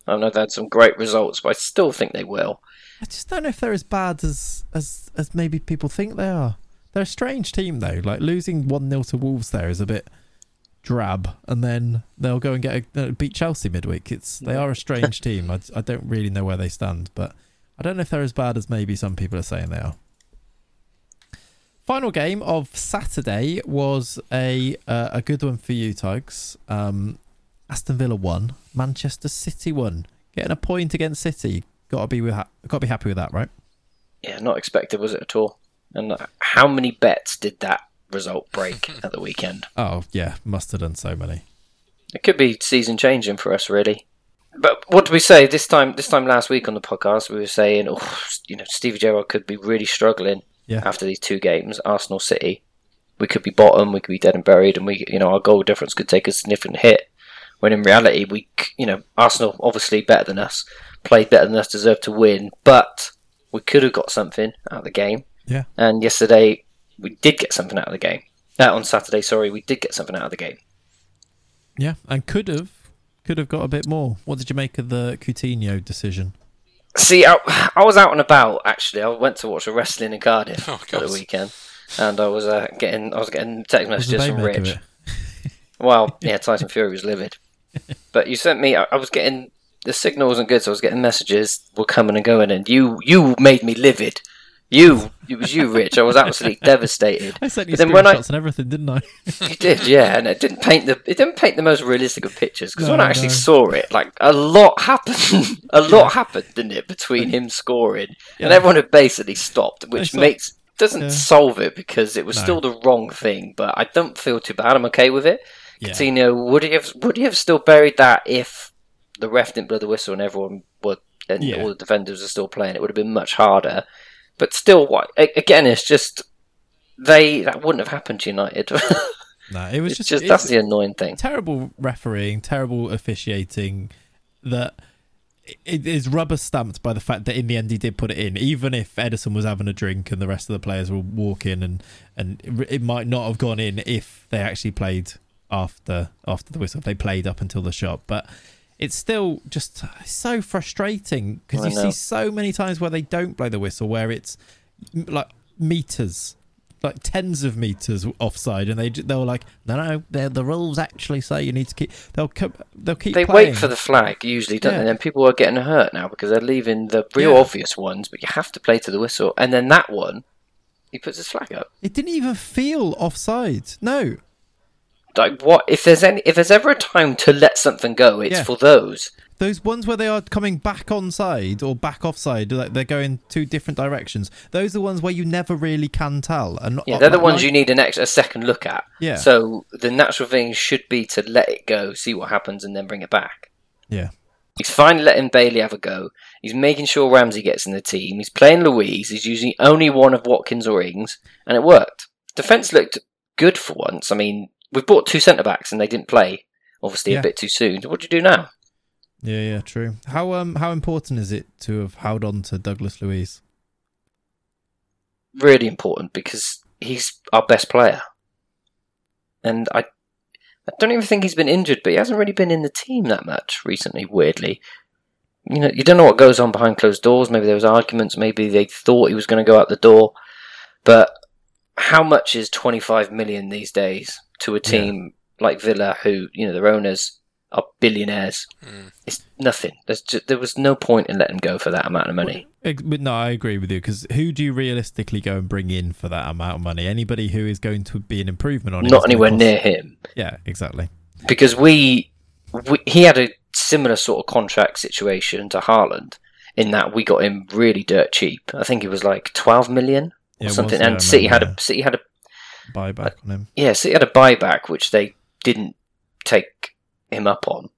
I know they had some great results, but I still think they will. I just don't know if they're as bad as as as maybe people think they are. They're a strange team though. Like losing one 0 to Wolves there is a bit drab, and then they'll go and get a, uh, beat Chelsea midweek. It's they are a strange team. I, I don't really know where they stand, but I don't know if they're as bad as maybe some people are saying they are. Final game of Saturday was a uh, a good one for you, Tiges. Um, Aston Villa won, Manchester City won. Getting a point against City, got to be with ha- got to be happy with that, right? Yeah, not expected, was it at all? And uh, how many bets did that result break at the weekend? Oh yeah, must have done so many. It could be season changing for us, really. But what did we say this time? This time last week on the podcast, we were saying, oh, you know, Stevie Gerrard could be really struggling Yeah. after these two games, Arsenal City. We could be bottom, we could be dead and buried, and we, you know, our goal difference could take a significant hit. When in reality, we, you know, Arsenal obviously better than us, played better than us, deserved to win, but we could have got something out of the game. Yeah. And yesterday, we did get something out of the game. Uh, on Saturday, sorry, we did get something out of the game. Yeah, and could have could have got a bit more. What did you make of the Coutinho decision? See, I, I was out and about actually. I went to watch a wrestling in Cardiff Oh, at the weekend, and I was uh, getting I was getting text messages from Rich. Well, yeah, Tyson Fury was livid, but you sent me. I, I was getting the signal wasn't good, so I was getting messages were coming and going, and you you made me livid. You it was you, Rich. I was absolutely devastated. I sent you then when I- and everything, didn't I? You did, yeah, and it didn't paint the it didn't paint the most realistic of pictures because when I actually no. saw it, like a lot happened, a lot happened, didn't it, between him scoring and everyone had basically stopped, which makes doesn't Yeah. solve it because it was No. still the wrong thing. But I don't feel too bad. I'm okay with it. Yeah. Coutinho would he have would he have still buried that if the ref didn't blow the whistle and everyone were and Yeah. all the defenders were still playing? It would have been much harder. But still, what again? It's just they that wouldn't have happened to United. No, it was just, just that's the annoying thing. terrible refereeing, terrible officiating. That it is rubber stamped by the fact that in the end he did put it in, even if Ederson was having a drink and the rest of the players were walking, and and it- it might not have gone in if they actually played after after the whistle. They played up until the shot, but it's still just so frustrating because you know. see so many times where they don't blow the whistle, where it's like meters like tens of meters offside, and they they were like, no, no, they're- the rules actually say you need to keep. They'll they'll keep. They playing. wait for the flag usually, don't Yeah. they? And people are getting hurt now because they're leaving the real Yeah. obvious ones, but you have to play to the whistle. And then that one, he puts his flag up. It didn't even feel offside. No, Like what? If there's any, if there's ever a time to let something go, it's Yeah. for those. those ones where they are coming back on side or back off side, like they're going two different directions. Those are the ones where you never really can tell. And Yeah, they're the ones you need an extra a second look at. Yeah. So the natural thing should be to let it go, see what happens, and then bring it back. Yeah. He's finally letting Bailey have a go. He's making sure Ramsey gets in the team. He's playing Luiz. He's using only one of Watkins or Ings, and it worked. Defence looked good for once. I mean, we've bought two centre backs and they didn't play. Obviously, Yeah. a bit too soon. What do you do now? Yeah, yeah, true. How um how important is it to have held on to Douglas Luiz? Really important because he's our best player, and I, I don't even think he's been injured, but he hasn't really been in the team that much recently. Weirdly, you know, you don't know what goes on behind closed doors. Maybe there was arguments. Maybe they thought he was going to go out the door, but how much is twenty five million these days to a team like Villa, who you know their owners are billionaires? Mm. It's nothing. There's just, there was no point in letting go for that amount of money. No, I agree with you because who do you realistically go and bring in for that amount of money? Anybody who is going to be an improvement on Not anywhere cost- near him. Yeah, exactly. because we, we he had a similar sort of contract situation to Haaland in that we got him really dirt cheap. I think it was like twelve million Yeah, or something, and City had a City had a buyback on him yeah City had a buyback which they didn't take him up on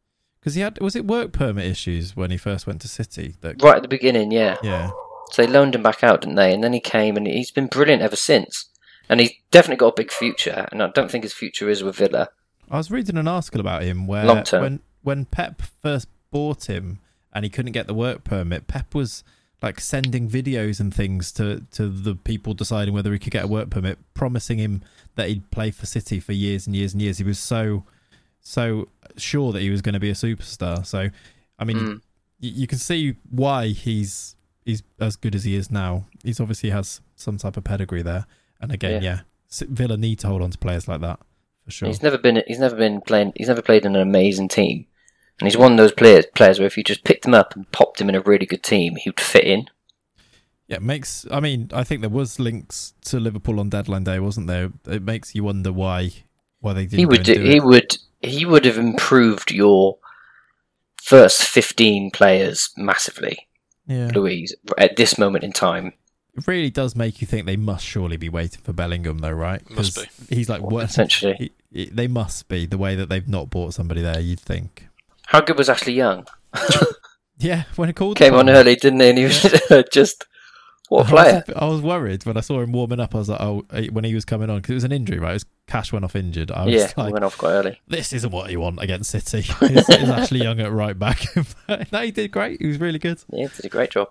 because he had was it work permit issues when he first went to City? That right at the beginning. Yeah, yeah, so they loaned him back out, didn't they? And then he came, and he's been brilliant ever since. And he's definitely got a big future, and I don't think his future is with Villa. I was reading an article about him where when when Pep first bought him and he couldn't get the work permit, Pep was like sending videos and things to to the people deciding whether he could get a work permit, promising him that he'd play for City for years and years and years. He was so so sure that he was going to be a superstar. So, I mean, Mm. y- you can see why he's he's as good as he is now. He's obviously has some type of pedigree there. And again, yeah, S Villa need to hold on to players like that for sure. He's never been. He's never been playing. He's never played in an amazing team, and he's one of those players. Players where if you just picked him up and popped him in a really good team, he'd fit in. Yeah, it makes. I mean, I think there was links to Liverpool on deadline day, wasn't there? It makes you wonder why why they didn't. He would. Do, do he it. would. He would have improved your first fifteen players massively, Yeah, Luiz. At this moment in time, it really does make you think they must surely be waiting for Bellingham, though, right? Must 'Cause He's like what? essentially. he- he- they must be the way that they've not bought somebody there. You'd think. How good was Ashley Young? Yeah, when it called Came on early, didn't he? And he was just what a I was- player. I was, worried when I saw him warming up. I was like, oh, when he was coming on because it was an injury, right? It was Cash went off injured. I was Yeah, like, went off quite early. this isn't what you want against City. It's, it's actually young at right back. no, he did great. He was really good. Yeah, did a great job.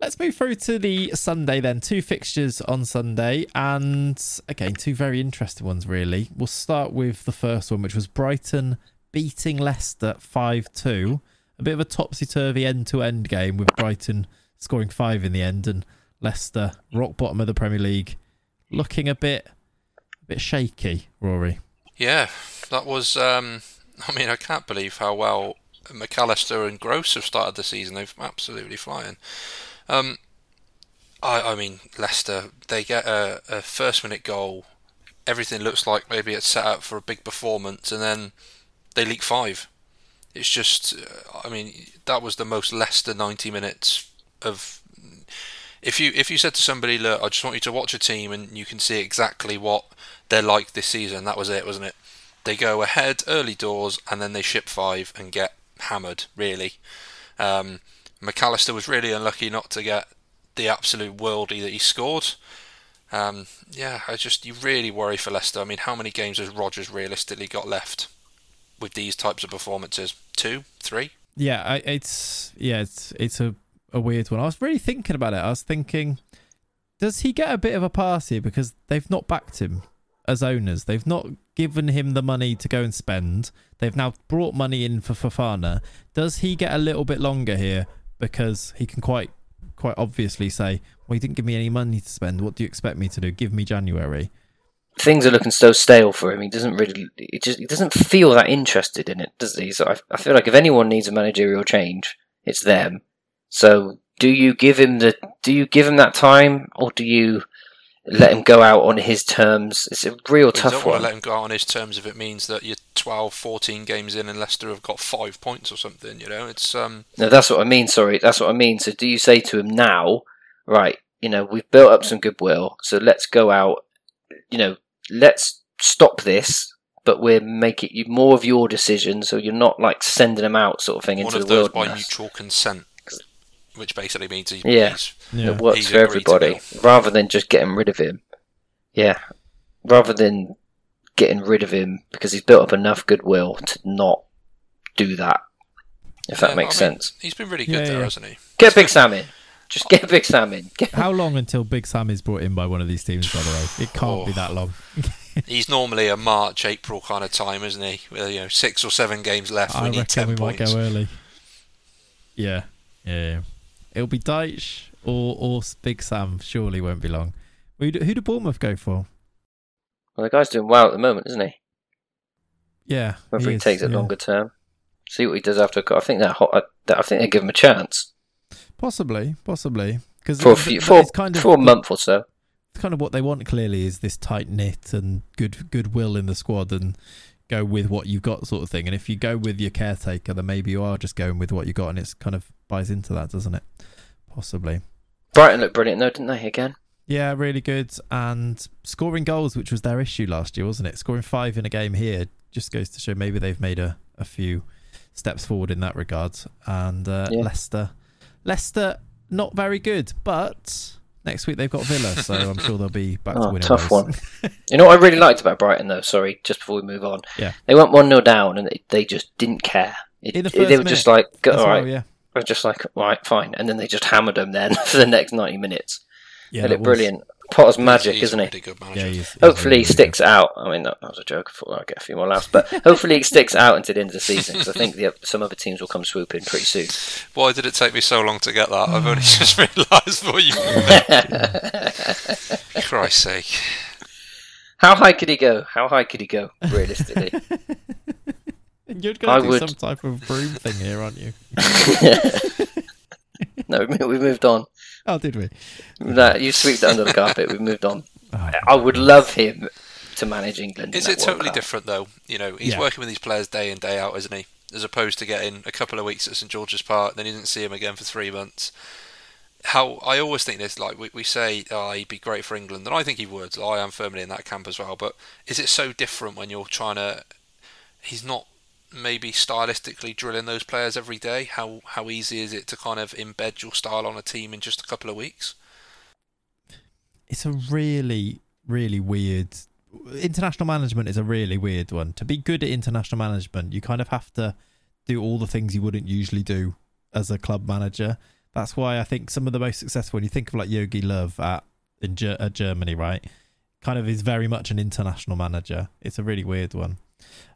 Let's move through to the Sunday then. Two fixtures on Sunday, and again, two very interesting ones, really. We'll start with the first one, which was Brighton beating Leicester 5 2. A bit of a topsy turvy end to end game with Brighton scoring five in the end, and Leicester, rock bottom of the Premier League, looking a bit, a bit shaky, Rory. Yeah, that was. Um, I mean, I can't believe how well Mac Allister and Gross have started the season. They've absolutely flying. Um, I, I mean, Leicester. They get a, a first-minute goal. Everything looks like maybe it's set up for a big performance, and then they leak five. It's just. uh, I mean, that was the most Leicester ninety minutes of. If you if you said to somebody, look, I just want you to watch a team and you can see exactly what they're like this season, that was it, wasn't it? They go ahead early doors and then they ship five and get hammered. Really, um, Mac Allister was really unlucky not to get the absolute worldie that he scored. Um, yeah, I just you really worry for Leicester. I mean, how many games has Rodgers realistically got left with these types of performances? Two, three. Yeah, I, it's yeah, it's it's a, a weird one. I was really thinking about it. I was thinking, does he get a bit of a pass here because they've not backed him as owners? They've not given him the money to go and spend. They've now brought money in for Fofana. Does he get a little bit longer here because he can quite quite obviously say, "Well, you didn't give me any money to spend. What do you expect me to do? Give me January." Things are looking so stale for him. He doesn't really. He just. He doesn't feel that interested in it, does he? So I, I feel like if anyone needs a managerial change, it's them. So do you give him the? Do you give him that time, or do you? let him go out on his terms. It's a real tough don't one. want to let him go out on his terms if it means that you're 12, 14 games in and Leicester have got five points or something. You know, it's um, No, that's what I mean. Sorry, that's what I mean. So, do you say to him now, right? You know, we've built up some goodwill, so let's go out. You know, let's stop this, but we're making you more of your decision, so you're not like sending them out, sort of thing, one into of the those by wilderness. mutual consent, which basically means he, Yeah. he's Yeah. that works He's for agreed to everybody, rather than just getting rid of him. Yeah, rather than getting rid of him because he's built up enough goodwill to not do that. If that Yeah, makes I mean, sense. He's been really good Yeah, there, yeah. hasn't he? Get Big Sam in. Just get Big Sam in. Get- How long until Big Sam is brought in by one of these teams? By the way, it can't be Oh. that long. He's normally a March, April kind of time, isn't he? With you know six or seven games left, we I need reckon ten we points. might go early. Yeah, yeah. yeah. It'll be Dyche or or Big Sam. Surely won't be long. Who do, who do Bournemouth go for? Well, the guy's doing well at the moment, isn't he? Yeah, Whether he, is, takes it yeah. longer term, see what he does after. I think that hot. I, I think they give him a chance Possibly, possibly because for a few, for, it's kind of for a month or so. it's kind of what they want. Clearly, is this tight knit and good goodwill in the squad and go with what you've got, sort of thing. And if you go with your caretaker, then maybe you are just going with what you got, and it's kind of buys into that, doesn't it? Possibly. Brighton looked brilliant though, didn't they? Again, Yeah, really good. And scoring goals, which was their issue last year, wasn't it? Scoring five in a game here just goes to show maybe they've made a, a few steps forward in that regard. And uh, Yeah. Leicester, Leicester, not very good, but next week they've got Villa, so I'm sure they'll be back to Oh, winning. tough one. you know what I really liked about Brighton though. Sorry, just before we move on. Yeah. they went one 0 down and they, they just didn't care. It, the they were just like, all well, right, yeah. Were just like, right, fine, and then they just hammered them then for the next ninety minutes. Yeah, they looked brilliant. Potter's magic, he's isn't a he? really good Yeah, he's, he's Hopefully really, he really sticks out. I mean, that, that was a joke. I thought I'd get a few more laughs, but hopefully he sticks out until the end of the season because I think the, some other teams will come swooping pretty soon. Why did it take me so long to get that? I've only just realised what you. Christ's sake! How high could he go? How high could he go, realistically? You're going to do would- some type of broom thing here, aren't you? no, we we moved on. Oh, did we? No, you swept it under the carpet. We've moved on. Oh, I would love him to manage England. Is it totally different though? You know, he's Yeah. working with these players day in day out, isn't he? As opposed to getting a couple of weeks at St George's Park, then he didn't see him again for three months. How I always think this, like we, we say, oh, he'd be great for England, and I think he would. I am firmly in that camp as well. But is it so different when you're trying to? He's not maybe stylistically drilling those players every day. How how easy is it to kind of embed your style on a team in just a couple of weeks? it's a really, really weird. International management is a really weird one. To be good at international management, you kind of have to do all the things you wouldn't usually do as a club manager. That's why I think some of the most successful, when you think of like Jogi Löw at in at Germany, right, kind of is very much an international manager. It's a really weird one.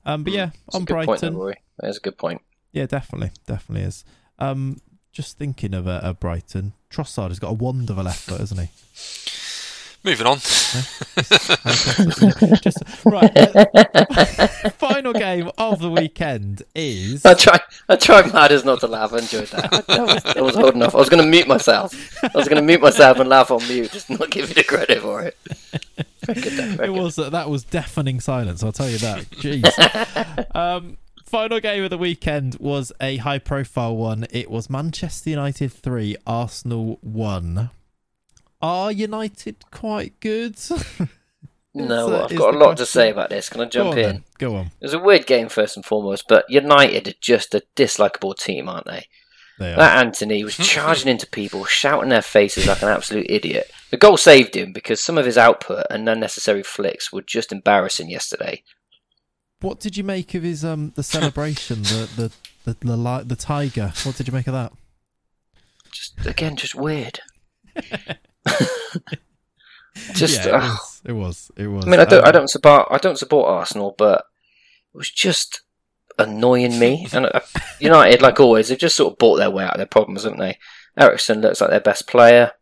Um, but yeah, That's a on good point, Brighton. That's a good point. yeah, definitely, definitely is. Um, just thinking of uh, of Brighton, Trossard has got a wand of a left foot, hasn't he? Moving on. Just right. uh, final game of the weekend is I try. I tried my hardest not to laugh. I enjoyed that. I was, I was holding off. I was going to mute myself. I was going to mute myself and laugh on mute, just not give you the credit for it. Very good, though, very it was uh, that was deafening silence. I'll tell you that. Jeez. um, final game of the weekend was a high profile one. It was Manchester United three, Arsenal one. Are United quite good? No, uh, I've got a lot to say about this. Can I jump on in? then. Go on. It was a weird game first and foremost, but United are just a dislikable team, aren't they? They. That Antony was charging into people, shouting their faces like an absolute idiot. The goal saved him because some of his output and unnecessary flicks were just embarrassing yesterday. What did you make of his um the celebration, the the the the, li- the tiger? What did you make of that? Just again, just weird. just, yeah, it ugh. was, it was. It was. I mean, I don't, I Um, don't support, I don't support Arsenal, but it was just annoying me. And uh, United, like always, they've just sort of bought their way out of their problems, haven't they? Eriksen looks like their best player.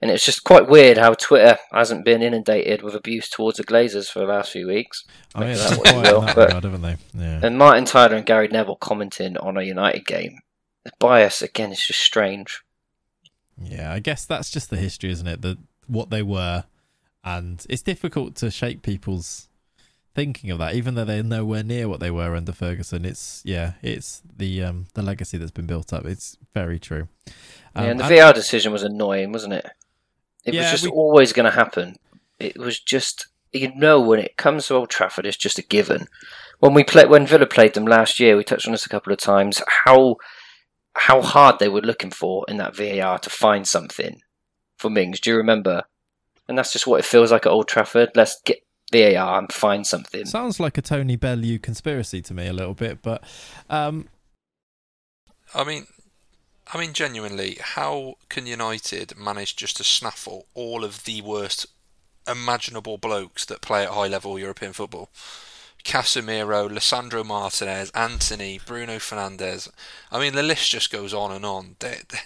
And it's just quite weird how Twitter hasn't been inundated with abuse towards the Glazers for the last few weeks. Oh, yeah, that's that quite will, that but- haven't they? Yeah. And Martin Tyler and Gary Neville commenting on a United game. The bias, again, is just strange. Yeah, I guess that's just the history, isn't it? The what they were, and it's difficult to shake people's thinking of that, even though they're nowhere near what they were under Ferguson. It's yeah, it's the um the legacy that's been built up. It's very true. Um, yeah, and the and- VR decision was annoying, wasn't it? It Yeah, was just we- always going to happen. It was just you know when it comes to Old Trafford, it's just a given. When we play, when Villa played them last year, we touched on this a couple of times. How how hard they were looking for in that VAR to find something for Mings. Do you remember? And that's just what it feels like at Old Trafford. Let's get VAR and find something. Sounds like a Tony Bellew conspiracy to me a little bit, but um, I mean, I mean, genuinely, how can United manage just to snaffle all of the worst imaginable blokes that play at high level European football? Casemiro, Lisandro Martinez, Antony, Bruno Fernandes. I mean, the list just goes on and on. They, they,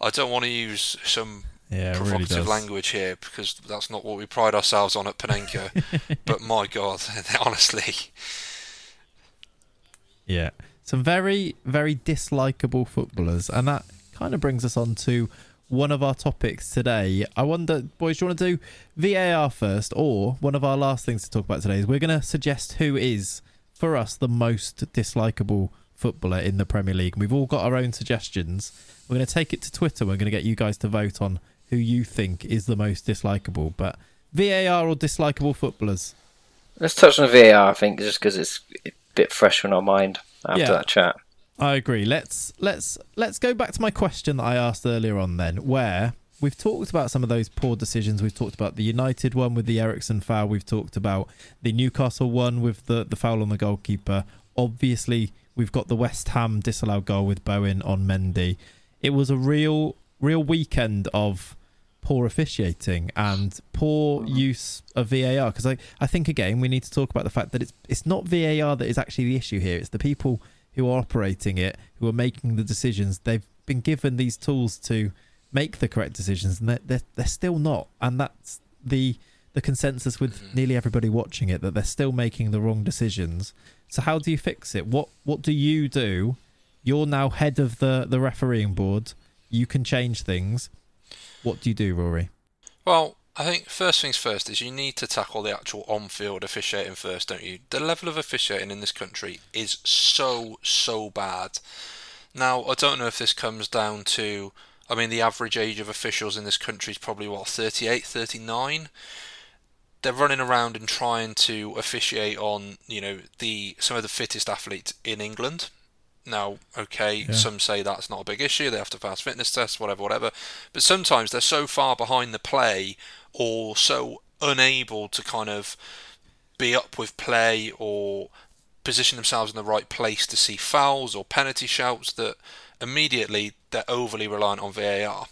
I don't want to use some yeah, it really provocative language here because that's not what we pride ourselves on at Panenka. but my God, honestly, Yeah, some very very dislikable footballers, and that kind of brings us on to one of our topics today. I wonder, boys, do you want to do VAR first, or one of our last things to talk about today is we're going to suggest who is for us the most dislikable footballer in the Premier League. We've all got our own suggestions. We're going to take it to Twitter. We're going to get you guys to vote on who you think is the most dislikable. But VAR or dislikable footballers? Let's touch on VAR, I think, just because it's a bit fresh in our mind after Yeah. that chat. I agree. Let's let's let's go back to my question that I asked earlier on then, where we've talked about some of those poor decisions. We've talked about the United one with the Eriksen foul. We've talked about the Newcastle one with the the foul on the goalkeeper. Obviously, we've got the West Ham disallowed goal with Bowen on Mendy. It was a real real weekend of poor officiating and poor use of VAR because I, I think again we need to talk about the fact that it's it's not VAR that is actually the issue here. It's the people who are operating it, who are making the decisions. They've been given these tools to make the correct decisions, and they're they're, they're still not. And that's the the consensus with Mhm. nearly everybody watching it that they're still making the wrong decisions. So how do you fix it? What what do you do? You're now head of the the refereeing board. You can change things. What do you do, Rory? Well, I think first things first is you need to tackle the actual on-field officiating first, don't you? The level of officiating in this country is so so bad. Now, I don't know if this comes down to I mean the average age of officials in this country is probably what 38, 39. They're running around and trying to officiate on, you know, the some of the fittest athletes in England. Now, okay, Yeah. some say that's not a big issue. They have to pass fitness tests, whatever, whatever. But sometimes they're so far behind the play or so unable to kind of be up with play or position themselves in the right place to see fouls or penalty shouts that immediately they're overly reliant on VAR.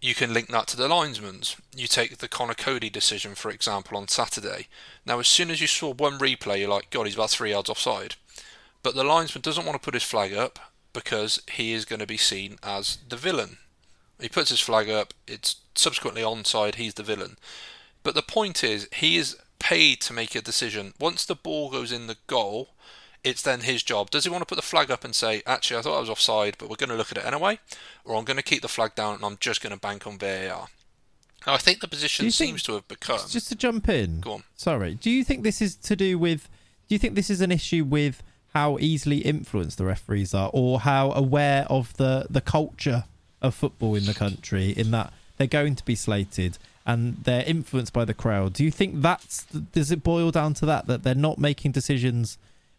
You can link that to the linesman's. You take the Conor Coady decision, for example, on Saturday. Now, as soon as you saw one replay, you're like, God, he's about three yards offside. But the linesman doesn't want to put his flag up because he is going to be seen as the villain. He puts his flag up, it's subsequently onside, he's the villain. But the point is, he is paid to make a decision. Once the ball goes in the goal, it's then his job. Does he want to put the flag up and say, actually, I thought I was offside, but we're going to look at it anyway? Or I'm going to keep the flag down and I'm just going to bank on VAR? Now, I think the position seems to have become. Just to jump in. Go on. Sorry. Do you think this is to do with? Do you think this is an issue with how easily influenced the referees are, or how aware of the the culture of football in the country? In that they're going to be slated and they're influenced by the crowd. Do you think that's? Does it boil down to that that they're not making decisions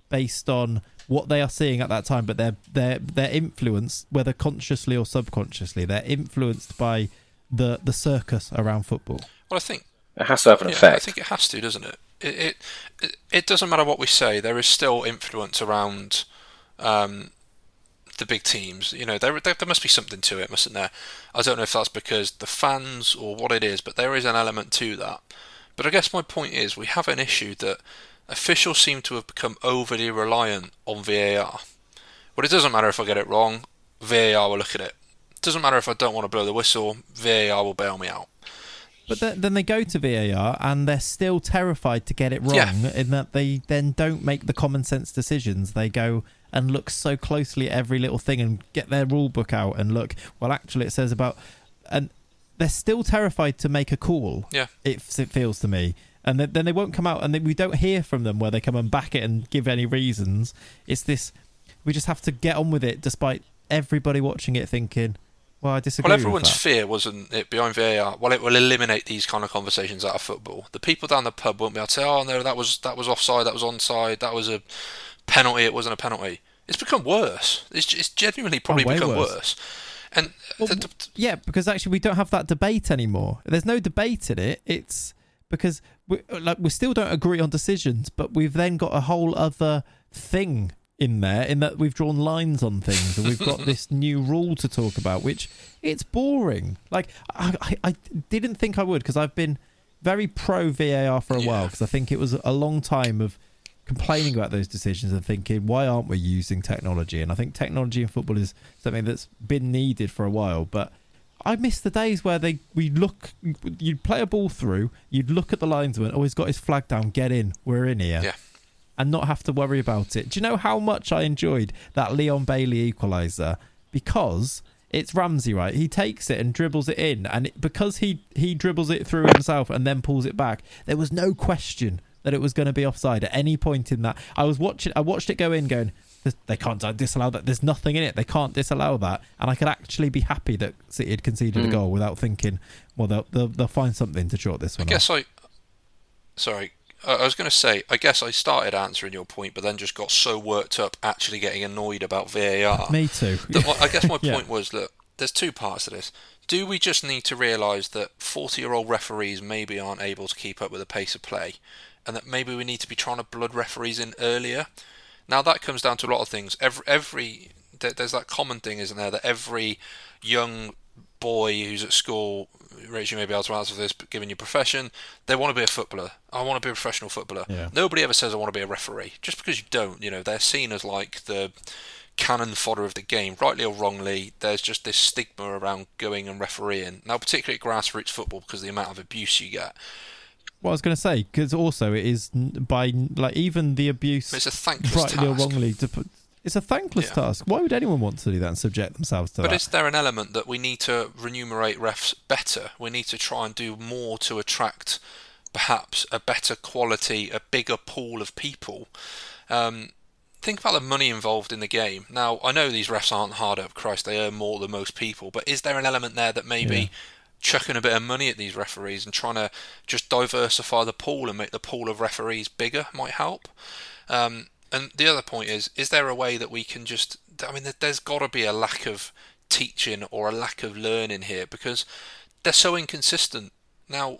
based on what they are seeing at that time, but they're they're they're influenced, whether consciously or subconsciously, they're influenced by the the circus around football. Well, I think It has to have an Yeah, I think it has to, doesn't it? It, it doesn't matter what we say. There is still influence around um, the big teams. You know, there, there there must be something to it, mustn't there? I don't know if that's because the fans or what it is, but there is an element to that. But I guess my point is we have an issue that officials seem to have become overly reliant on VAR. Well, it doesn't matter if I get it wrong. VAR will look at it. it. doesn't matter if I don't want to blow the whistle. VAR will bail me out. But then, then they go to VAR and they're still terrified to get it wrong Yeah. in that they then don't make the common sense decisions. They go and look so closely at every little thing and get their rule book out and look. Well, actually, it says about and they're still terrified to make a call. Yeah. it, it feels to me. And then then they won't come out, and then we don't hear from them where they come and back it and give any reasons. It's this, we just have to get on with it, despite everybody watching it thinking, "Well, I disagree." Well, everyone's fear wasn't it behind VAR. Well, it will eliminate these kind of conversations out of football. The people down the pub won't be able to say, "Oh no, that was that was offside, that was onside, that was a penalty, it wasn't a penalty." It's become worse. It's, it's genuinely probably way become worse. worse. And Well, Yeah, because actually we don't have that debate anymore. There's no debate in it. It's because we like we still don't agree on decisions, but we've then got a whole other thing in there in that we've drawn lines on things and we've got this new rule to talk about, which it's boring. Like I, I, I didn't think I would because I've been very pro VAR for a while because I think it was a long time of complaining about those decisions and thinking why aren't we using technology and i think technology in football is something that's been needed for a while but i miss the days where they we look you'd play a ball through you'd look at the linesman oh he's got his flag down get in we're in here Yeah. And not have to worry about it do you know how much i enjoyed that leon bailey equaliser because it's Ramsey, right? He takes it and dribbles it in, and it, because he he dribbles it through himself and then pulls it back, there was no question that it was going to be offside at any point in that. I was watching, I watched it go in, going, they can't disallow that. There's nothing in it. They can't disallow that, and I could actually be happy that City had conceded a Mm. goal without thinking, well, they'll they'll, they'll find something to short this one. I guess I. Sorry, I was going to say. I guess I started answering your point, but then just got so worked up, actually getting annoyed about VAR. Me too. that- I guess my Yeah. point was that there's two parts to this. Do we just need to realise that 40 year old referees maybe aren't able to keep up with the pace of play, and that maybe we need to be trying to blood referees in earlier? Now that comes down to a lot of things. Every every there's that common thing, isn't there, that every young boy who's at school, Rich, you may be able to answer this, but given your profession, they want to be a footballer. I want to be a professional footballer. Yeah. Nobody ever says I want to be a referee. Just because you don't, you know, they're seen as like the cannon fodder of the game, rightly or wrongly. There's just this stigma around going and refereeing. Now, particularly at grassroots football, because of the amount of abuse you get. What I was going to say, because also it is by like even the abuse, It's a thankless rightly or wrongly, to put, it's a thankless Yeah. task. Why would anyone want to do that and subject themselves to that? But is there an element that we need to remunerate refs better? We need to try and do more to attract perhaps a better quality, a bigger pool of people. Um, think about the money involved in the game. Now, I know these refs aren't hard up, Christ, they earn more than most people, but is there an element there that maybe Yeah. chucking a bit of money at these referees and trying to just diversify the pool and make the pool of referees bigger might help? Um, and the other point is, is there a way that we can just? I mean, there- there's got to be a lack of teaching or a lack of learning here because they're so inconsistent. Now,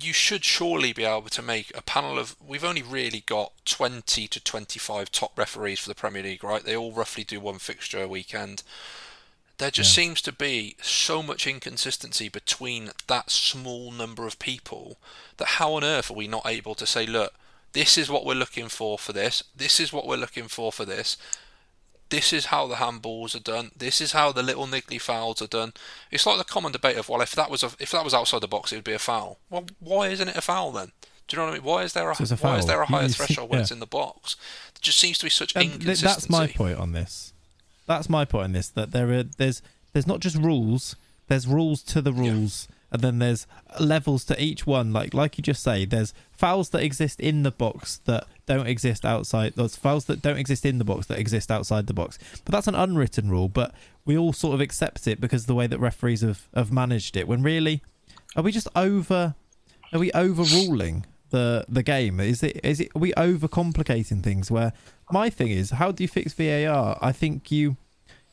you should surely be able to make a panel of. We've only really got 20 to 25 top referees for the Premier League, right? They all roughly do one fixture a weekend. There just Yeah. seems to be so much inconsistency between that small number of people that how on earth are we not able to say, look, this is what we're looking for for this, this is what we're looking for for this, this is how the handballs are done, this is how the little niggly fouls are done. It's like the common debate of, well, if that was a, if that was outside the box, it would be a foul. Well, why isn't it a foul then? Do you know what I mean? Why is there a, So a why is there a higher threshold when yeah. it's in the box? There just seems to be such th- inconsistency. that's my point on this. That's my point on this. That there are there's there's not just rules. There's rules to the Yeah. And then there's levels to each one. Like like you just say, there's fouls that exist in the box that don't exist outside. There's fouls that don't exist in the box that exist outside the box. But that's an unwritten rule. But we all sort of accept it because of the way that referees have have managed it. When really, are we just over? Are we overruling the the game? Is it is it are we overcomplicating things? Where my thing is, how do you fix VAR? I think you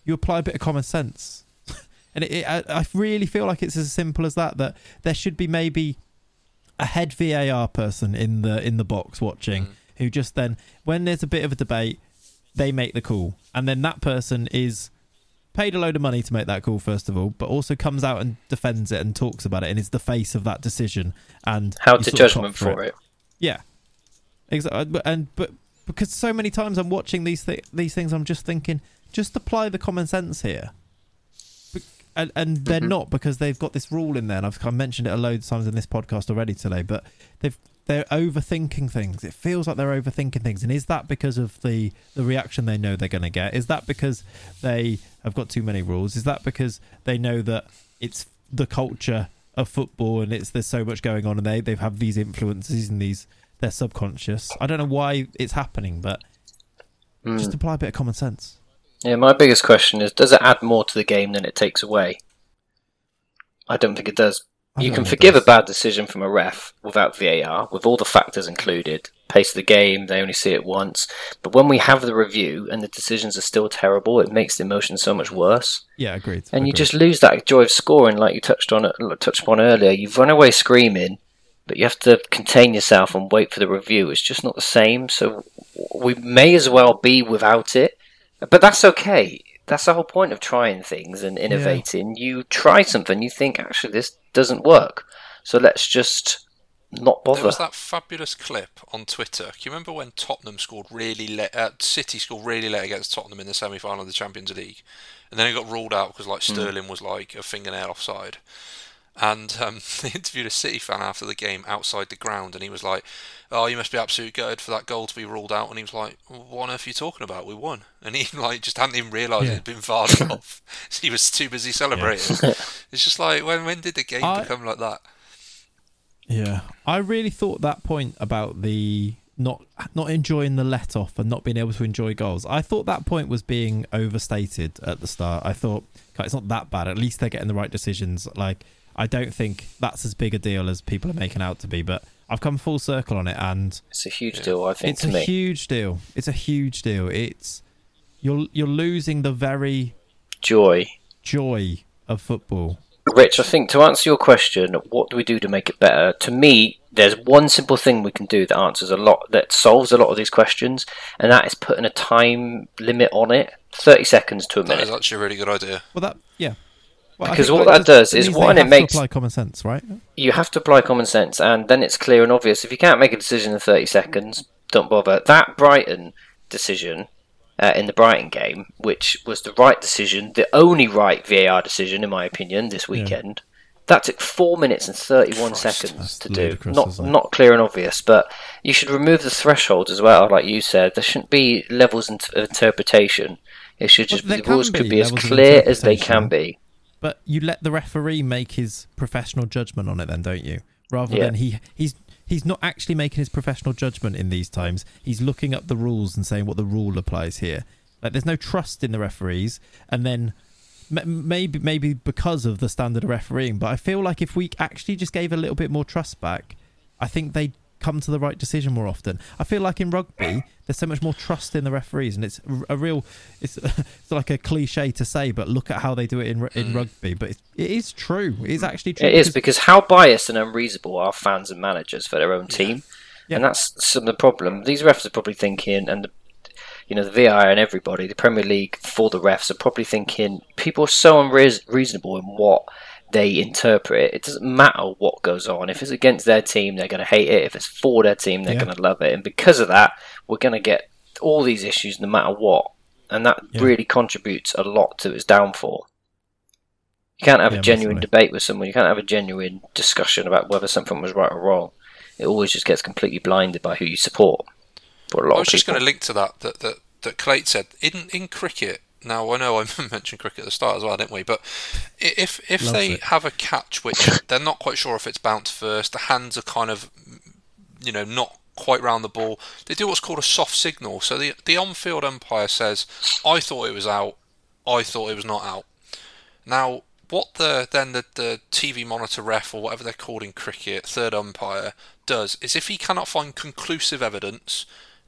you apply a bit of common sense, and it, it, I, I really feel like it's as simple as that. That there should be maybe a head VAR person in the in the box watching Mm. who just then when there's a bit of a debate, they make the call, and then that person is paid a load of money to make that call first of all, but also comes out and defends it and talks about it and is the face of that decision and How to judgment for it. yeah, exactly. And but because so many times I'm watching these th- these things, I'm just thinking, just apply the common sense here. And, and they're Mhm. not because they've got this rule in there. And I've, I've mentioned it a load of times in this podcast already today. But they've they're overthinking things. It feels like they're overthinking things. And is that because of the the reaction they know they're going to get? Is that because they have got too many rules? Is that because they know that it's the culture of football and it's there's so much going on and they they've have these influences and these they're subconscious. I don't know why it's happening, but Mm. just apply a bit of common sense. Yeah, my biggest question is: Does it add more to the game than it takes away? I don't think it does. I you can know if it forgive a bad decision from a ref without VAR, with all the factors included. Pace of the game, they only see it once. But when we have the review and the decisions are still terrible, it makes the emotion so much worse. Yeah, agreed. And you just lose that joy of scoring, like you touched on touched upon earlier. You've run away screaming, but you have to contain yourself and wait for the review. It's just not the same. So we may as well be without it, but that's okay. That's the whole point of trying things and innovating. You try something, you think actually this doesn't work, so let's just not bother. There was that fabulous clip on Twitter. Do you remember when Tottenham scored really late? Uh, City scored really late against Tottenham in the semi-final of the Champions League, and then it got ruled out because like Sterling was like a fingernail offside. And um, they interviewed a City fan after the game outside the ground, and he was like, "Oh, you must be absolutely gutted for that goal to be ruled out." And he was like, "What on earth are you talking about? We won." And he like just hadn't even realised Yeah. it'd been varred off. he was too busy celebrating. it's just like when when did the game I- become like that? Yeah, I really thought that point about the not not enjoying the let off and not being able to enjoy goals. I thought that point was being overstated at the start. I thought it's not that bad. At least they're getting the right decisions. Like I don't think that's as big a deal as people are making out to be. But I've come full circle on it, and It's a huge deal, I think, it's to a me. huge deal. It's a huge deal. It's you're you're losing the very Joy. joy of football. Rich, I think to answer your question, what do we do to make it better? To me, there's one simple thing we can do that answers a lot, that solves a lot of these questions, and that is putting a time limit on it 30 seconds to a That minute. is actually a really good idea. Well, that yeah. Well, Because what that that does is, one, it have makes- to apply common sense, right? You have to apply common sense, and then it's clear and obvious. If you can't make a decision in 30 seconds, don't bother. That Brighton decision uh, in the Brighton game, which was the right decision, the only right VAR decision, in my opinion, this weekend. That took four minutes and thirty-one Christ, seconds to do. Not isn't clear and obvious, but you should remove the thresholds as well, like you said. There shouldn't be levels of interpretation. It should just there the rules could be as clear as they can be. But you let the referee make his professional judgment on it, then, don't you? Rather Yeah. than he he's he's not actually making his professional judgment in these times. He's looking up the rules and saying what the rule applies here. Like, there's no trust in the referees, and then maybe maybe because of the standard of refereeing. But I feel like if we actually just gave a little bit more trust back, I think they'd come to the right decision more often. I feel like in rugby, there's so much more trust in the referees, and it's a- a real. It's, it's like a cliche to say, but look at how they do it in in Mm. rugby. But it's, it is true. It is actually true. It is because- because how biased and unreasonable are fans and managers for their own team, Yeah. and that's some of the problem. These refs are probably thinking, and the, you know the VI and everybody, the Premier League for the refs are probably thinking people are so unreasonable in what they interpret. It It doesn't matter what goes on. If it's against their team, they're going to hate it. If it's for their team, they're Yeah. going to love it. And because of that, we're going to get all these issues no matter what, and that Yeah. really contributes a lot to its downfall. You can't have Yeah, a genuine massively. debate with someone. You can't have a genuine discussion about whether something was right or wrong. It always just gets completely blinded by who you support. For a lot I was of just going to link to that that that that Clayts said in in cricket. Now I know I mentioned cricket at the start as well, didn't we? But if if Loves they it. have a catch which they're not quite sure if it's bounced first, the hands are kind of you know not quite round the ball. They do what's called a soft signal. So the the on-field umpire says, "I thought it was out. I thought it was not out." Now, what the then the, the TV monitor ref or whatever they're called in cricket, third umpire, does is if he cannot find conclusive evidence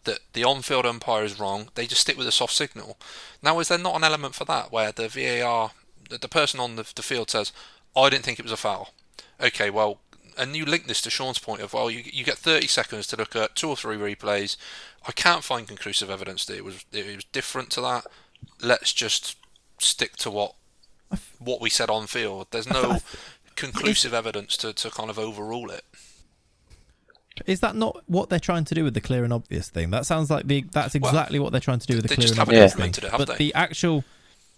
that the on-field umpire is wrong, they just stick with a soft signal. Now, is there not an element for that where the VAR, the, the person on the, the field says, "I didn't think it was a foul." Okay, well, and you link this to Sean's point of, well, you, you get 30 seconds to look at two or three replays. I can't find conclusive evidence that it was it was different to that. Let's just stick to what what we said on field. There's no conclusive evidence to, to kind of overrule it. Is that not what they're trying to do with the clear and obvious thing? That sounds like the that's Well, exactly what they're trying to do with the clear and obvious Yeah. thing. it, but they? the actual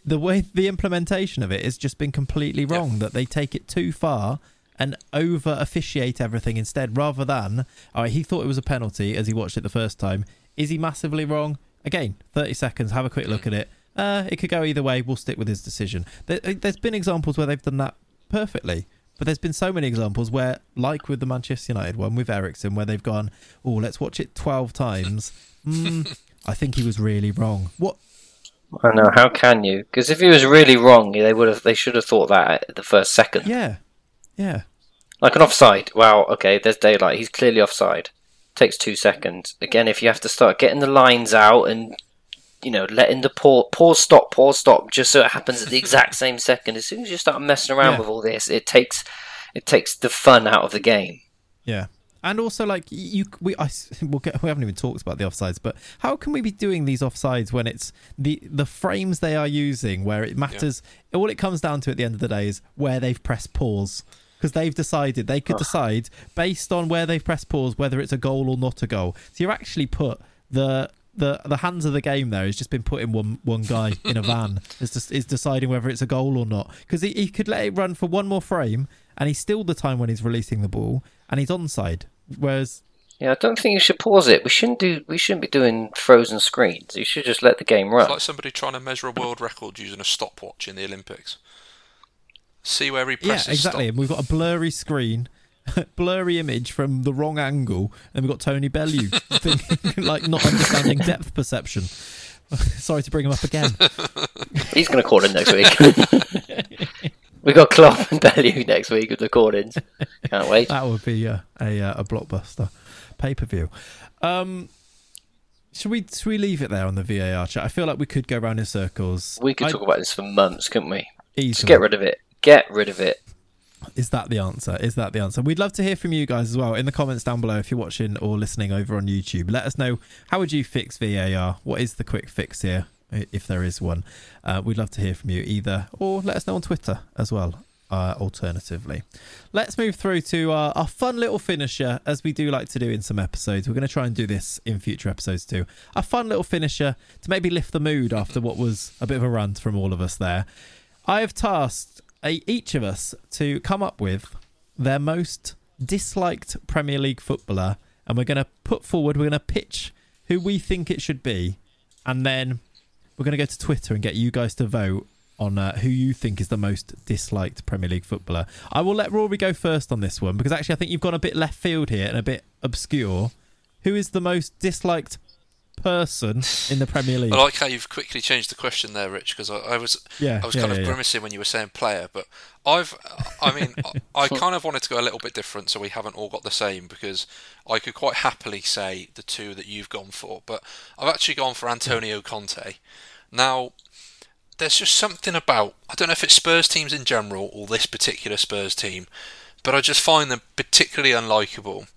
the way the implementation of it has just been completely Yeah. wrong. That they take it too far and over officiate everything instead, rather than all right, he thought it was a penalty as he watched it the first time. Is he massively wrong? Again, thirty seconds. Have a quick look at it. Uh, it could go either way. We'll stick with his decision. There, uh, there's been examples where they've done that perfectly. But there's been so many examples where, like with the Manchester United one with Eriksen, where they've gone, "Oh, let's watch it twelve times." Mm, I think he was really wrong. What? I know. How can you? Because if he was really wrong, they would have. They should have thought that at the first second. Yeah, yeah, Like an offside. Wow. Okay. There's daylight. He's clearly offside. Takes two seconds. Again, if you have to start getting the lines out and you know letting the pause, pause, stop, pause, stop, just so it happens at the exact same second. As soon as you start messing around Yeah. with all this, it takes it takes the fun out of the game. yeah. And also, like you, we, I, we'll get, we haven't even talked about the offsides, but how can we be doing these offsides when it's the the frames they are using where it matters? All it comes down to at the end of the day is where they've pressed pause because they've decided they could decide based on where they've pressed pause whether it's a goal or not a goal. So you're actually put the the the hands of the game there has just been putting one one guy in a van is just is deciding whether it's a goal or not because he, he could let it run for one more frame and he's still the time when he's releasing the ball and he's onside. Whereas Yeah, I don't think you should pause it. We shouldn't do. We shouldn't be doing frozen screens. You should just let the game run. It's like somebody trying to measure a world record using a stopwatch in the Olympics. See where he yeah, presses exactly. stop. And we've got a blurry screen. blurry image from the wrong angle and we've got Tony Bellew thinking, like not understanding depth perception sorry to bring him up again He's going to call in next week. we got Klopp and Bellew next week with the call-ins. Can't wait. That would be a a, uh, a blockbuster pay per view. Um, should we should we leave it there on the VAR chat? I feel like we could go around in circles. We could I- talk about this for months, couldn't we? Just easily. get rid of it. Get rid of it. Is that the answer? Is that the answer? We'd love to hear from you guys as well in the comments down below if you're watching or listening over on YouTube. Let us know how would you fix VAR? What is the quick fix here, if there is one? Uh, we'd love to hear from you either, or let us know on Twitter as well. Uh, alternatively, let's move through to our, our fun little finisher, as we do like to do in some episodes. We're going to try and do this in future episodes too. A fun little finisher to maybe lift the mood after what was a bit of a rant from all of us there. I have tasked a, each of us to come up with their most disliked Premier League footballer, and we're going to put forward, we're going to pitch who we think it should be, and then we're going to go to Twitter and get you guys to vote on uh, who you think is the most disliked Premier League footballer. I will let Rory go first on this one because actually I think you've gone a bit left field here and a bit obscure. Who is the most disliked person in the Premier League? I like how you've quickly changed the question there, Rich, because I, I was yeah, I was yeah, kind yeah, of yeah. grimacing when you were saying player, but I've, I mean, I, I kind of wanted to go a little bit different, so we haven't all got the same because I could quite happily say the two that you've gone for, but I've actually gone for Antonio Conte. Now, there's just something about I don't know if it's Spurs teams in general or this particular Spurs team, but I just find them particularly unlikable.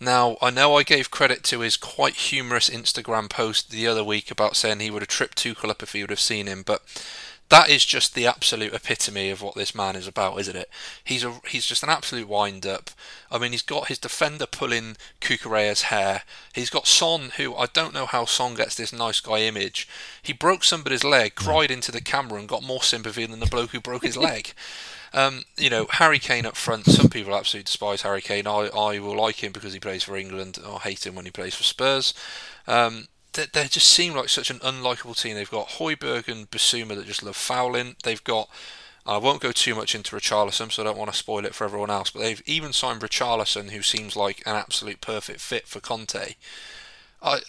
Now, I know I gave credit to his quite humorous Instagram post the other week about saying he would have tripped Tuchel up if he would have seen him, but that is just the absolute epitome of what this man is about, isn't it? He's a he's just an absolute wind up. I mean, he's got his defender pulling Cucurella's hair. He's got Son, who I don't know how Son gets this nice guy image. He broke somebody's leg, hmm. cried into the camera, and got more sympathy than the bloke who broke his leg. Um, you know, Harry Kane up front. Some people absolutely despise Harry Kane. I, I will like him because he plays for England. I hate him when he plays for Spurs. Um, they, they just seem like such an unlikable team. They've got Højbjerg and Bissouma that just love fouling. They've got. I won't go too much into Richarlison, so I don't want to spoil it for everyone else. But they've even signed Richarlison, who seems like an absolute perfect fit for Conte. I,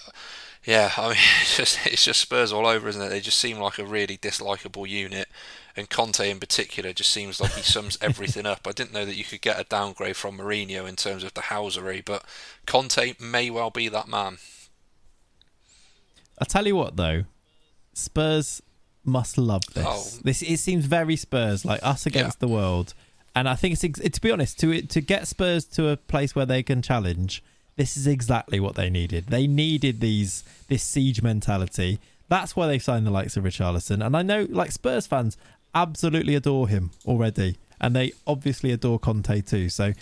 yeah, I mean, it's just it's just Spurs all over, isn't it? They just seem like a really dislikable unit, and Conte in particular just seems like he sums everything up. I didn't know that you could get a downgrade from Mourinho in terms of the housery, but Conte may well be that man. I tell you what, though, Spurs must love this. Oh. This it seems very Spurs, like us against the world. And I think it's to be honest, to to get Spurs to a place where they can challenge. This is exactly what they needed. They needed these this siege mentality. That's why they signed the likes of Richarlison. And I know, like Spurs fans, absolutely adore him already, and they obviously adore Conte too. So,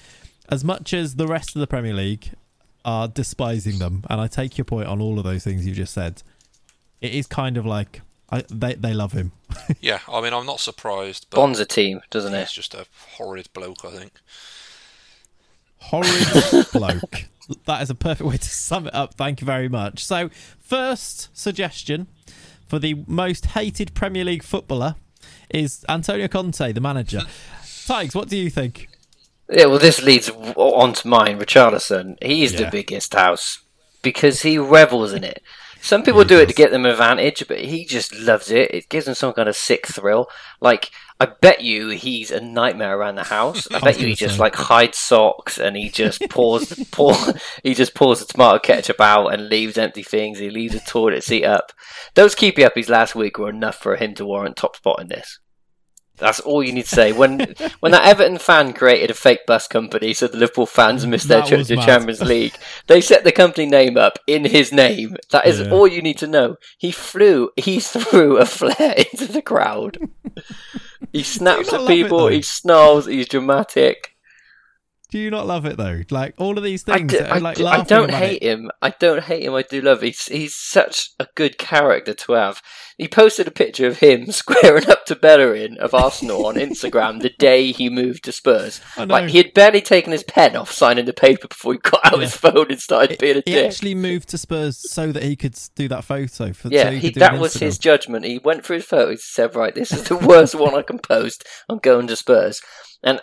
as much as the rest of the Premier League are despising them, and I take your point on all of those things you just said, it is kind of like I, they they love him. yeah, I mean, I'm not surprised. But Bonds a team, doesn't he's it? just a horrid bloke, I think. Horrid bloke. That is a perfect way to sum it up. Thank you very much. So, first suggestion for the most hated Premier League footballer is Antonio Conte, the manager. Tiges, what do you think? Yeah, well, this leads w- on to mine, Richarlison. He is Yeah. the biggest house because he revels in it. Some people he do it does. to get them advantage, but he just loves it. It gives him some kind of sick thrill. Like, I bet you he's a nightmare around the house. I bet you he just say. like hides socks and he just pours pour he just pours the tomato ketchup out and leaves empty things. He leaves the toilet seat up. Those keepy uppies last week were enough for him to warrant top spot in this. That's all you need to say. When when that Everton fan created a fake bus company so the Liverpool fans missed their trip to mad. Champions League, they set the company name up in his name. That is Yeah. all you need to know. He flew, he threw a flare into the crowd. He snaps at it, people, he snarls, he's dramatic. Do you not love it though? Like all of these I, things, do, that are, I, like do, I don't hate it. him. I don't hate him. I do love. Him. He's he's such a good character to have. He posted a picture of him squaring up to Bellerin of Arsenal on Instagram the day he moved to Spurs. Like he had barely taken his pen off signing the paper before he got out his phone and started being a He dick. He actually moved to Spurs so that he could do that photo. For, yeah, so he he, do it that was Instagram. his judgment. He went through his photos and said, "Right, this is the worst one I can post. I'm going to Spurs." And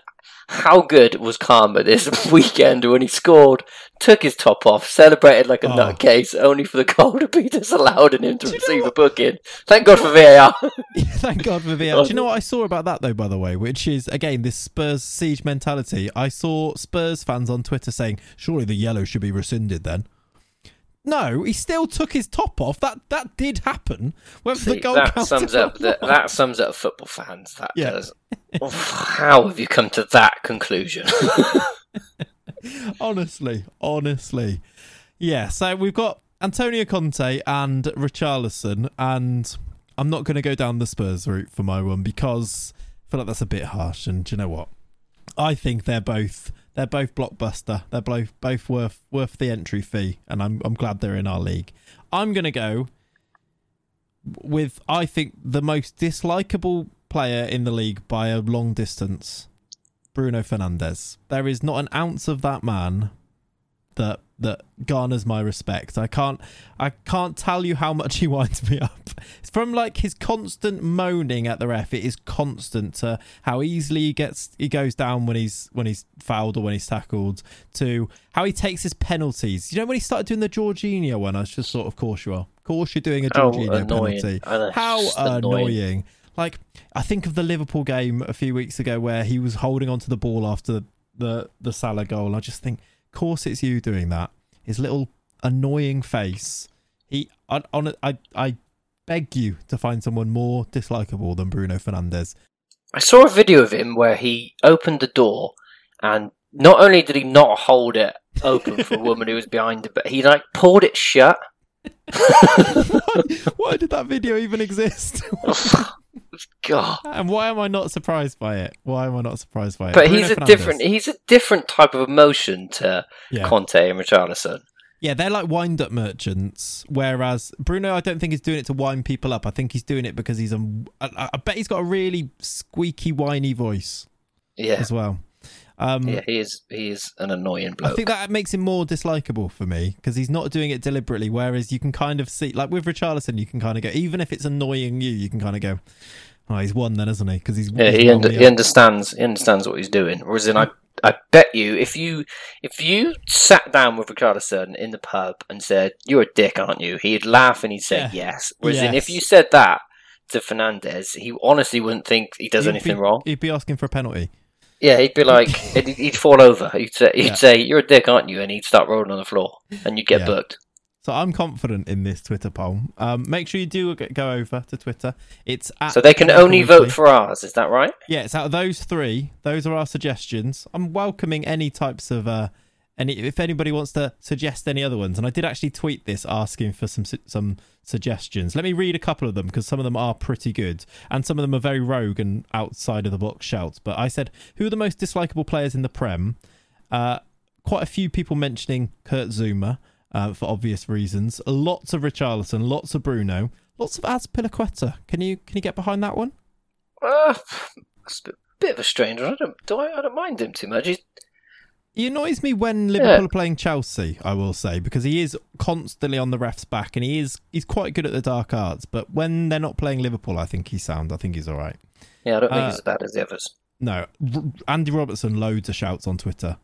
how good was Karma this weekend when he scored, took his top off, celebrated like a Oh. nutcase, only for the goal to be disallowed and him to Do you know receive a booking. Thank God for VAR. Thank God for VAR. Do you know what I saw about that though? By the way, which is again this Spurs siege mentality. I saw Spurs fans on Twitter saying, "Surely the yellow should be rescinded." Then, no, he still took his top off. That that did happen. Whether the goal that sums up the, that sums up football fans. That Yeah. does. Oh, how have you come to that conclusion? honestly, honestly, yeah. So we've got Antonio Conte and Richarlison, and I'm not going to go down the Spurs route for my one because I feel like that's a bit harsh. And do you know what? I think they're both they're both blockbuster. They're both both worth worth the entry fee, and I'm I'm glad they're in our league. I'm to go with I think the most dislikable player in the league by a long distance. Bruno Fernandes. There is not an ounce of that man that that garners my respect. I can't I can't tell you how much he winds me up. It's from like his constant moaning at the ref. It is constant to how easily he gets he goes down when he's when he's fouled or when he's tackled to how he takes his penalties. You know when he started doing the Jorginho one, I was just sort of course you are. Of course you're doing a Oh, Jorginho annoying. penalty. How annoying. annoying. Like I think of the Liverpool game a few weeks ago where he was holding onto the ball after the the Salah goal. I just think, course, it's you doing that. His little annoying face. He on, on I I beg you to find someone more dislikable than Bruno Fernandes. I saw a video of him where he opened the door and not only did he not hold it open for a woman who was behind it, but he like pulled it shut. why, why did that video even exist? God. and why am I not surprised by it? Why am I not surprised by it? But Bruno he's a Fernandes. different he's a different type of emotion to Yeah. Conte and Richarlison. Yeah, they're like wind up merchants. Whereas Bruno, I don't think he's doing it to wind people up. I think he's doing it because he's a. I, I bet he's got a really squeaky, whiny voice Yeah. as well. Um, Yeah, he is he is an annoying bloke. I think that makes him more dislikable for me because he's not doing it deliberately. Whereas you can kind of see, like with Richarlison, you can kind of go, even if it's annoying you, you can kind of go, "Oh, he's won then, isn't he?" Because he's Yeah, he's he, under, he understands. He understands what he's doing. Whereas, in I, I bet you, if you if you sat down with Richarlison in the pub and said, "You're a dick, aren't you?" He'd laugh and he'd say, Yeah. "Yes." Whereas, in, if you said that to Fernandes, he honestly wouldn't think he does He'd anything be- wrong. He'd be asking for a penalty. Yeah, he'd be like, he'd, he'd fall over. He'd say, he'd Yeah. say, "You're a dick, aren't you?" And he'd start rolling on the floor, and you'd get booked. So I'm confident in this Twitter poll. Um, make sure you do go over to Twitter. It's at So they can only vote for ours. Is that right? Yeah, it's out of those three. Those are our suggestions. I'm welcoming any types of uh, any if anybody wants to suggest any other ones. And I did actually tweet this asking for some some suggestions. Let me read a couple of them because some of them are pretty good and some of them are very rogue and outside of the box shouts. But I said, who are the most dislikable players in the Prem? Uh, quite a few people mentioning Kurt Zouma. Uh, for obvious reasons, lots of Richarlison, lots of Bruno, Lots of Azpilicueta. Can you can you get behind that one? Uh, it's a bit, bit of a strange one. I don't, do I, I don't mind him too much. He's, He annoys me when Liverpool Yeah. are playing Chelsea, I will say, because he is constantly on the ref's back and he is he's quite good at the dark arts. But when they're not playing Liverpool, I think he's sound. I think he's all right. yeah, I don't think Uh, he's as bad as the others. No, Andy Robertson, loads of shouts on Twitter.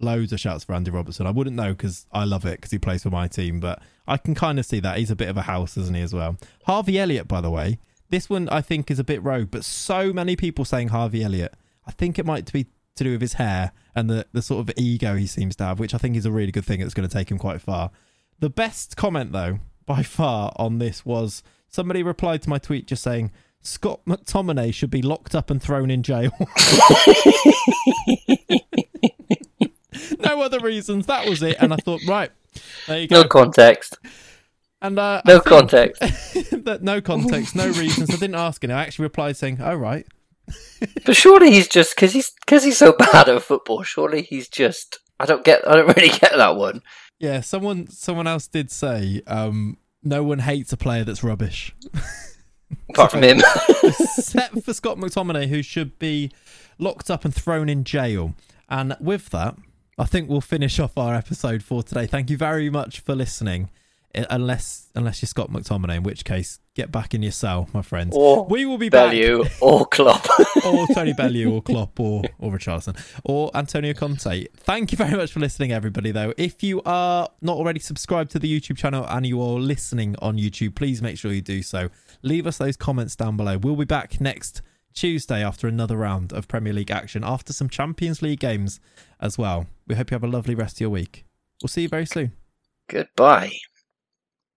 Loads of shouts for Andy Robertson. I wouldn't know because I love it because he plays for my team, but I can kind of see that. He's a bit of a house, isn't he, as well? Harvey Elliott, by the way, this one I think is a bit rogue, but so many people saying Harvey Elliott. I think it might be to do with his hair and the, the sort of ego he seems to have, which I think is a really good thing. It's going to take him quite far. The best comment, though, by far on this was somebody replied to my tweet just saying, Scott McTominay should be locked up and thrown in jail. no other reasons. That was it. And I thought, right, there you go. No context. and uh, No context. that no context, no reasons. I didn't ask him. I actually replied saying, "Oh right." But surely he's just because he's because he's so bad at football. Surely he's just. I don't get. I don't really get that one. Yeah, someone someone else did say, um, "No one hates a player that's rubbish." Apart from him. Except for Scott McTominay, who should be locked up and thrown in jail. And with that, I think we'll finish off our episode for today. Thank you very much for listening. Unless unless you're Scott McTominay, in which case get back in your cell, my friends. Or we will be back. Or Klopp. or Tony Bellew or Klopp or, or Richarlison or Antonio Conte. Thank you very much for listening, everybody, though. If you are not already subscribed to the YouTube channel and you are listening on YouTube, please make sure you do so. Leave us those comments down below. We'll be back next Tuesday after another round of Premier League action, after some Champions League games as well. We hope you have a lovely rest of your week. We'll see you very soon. Goodbye.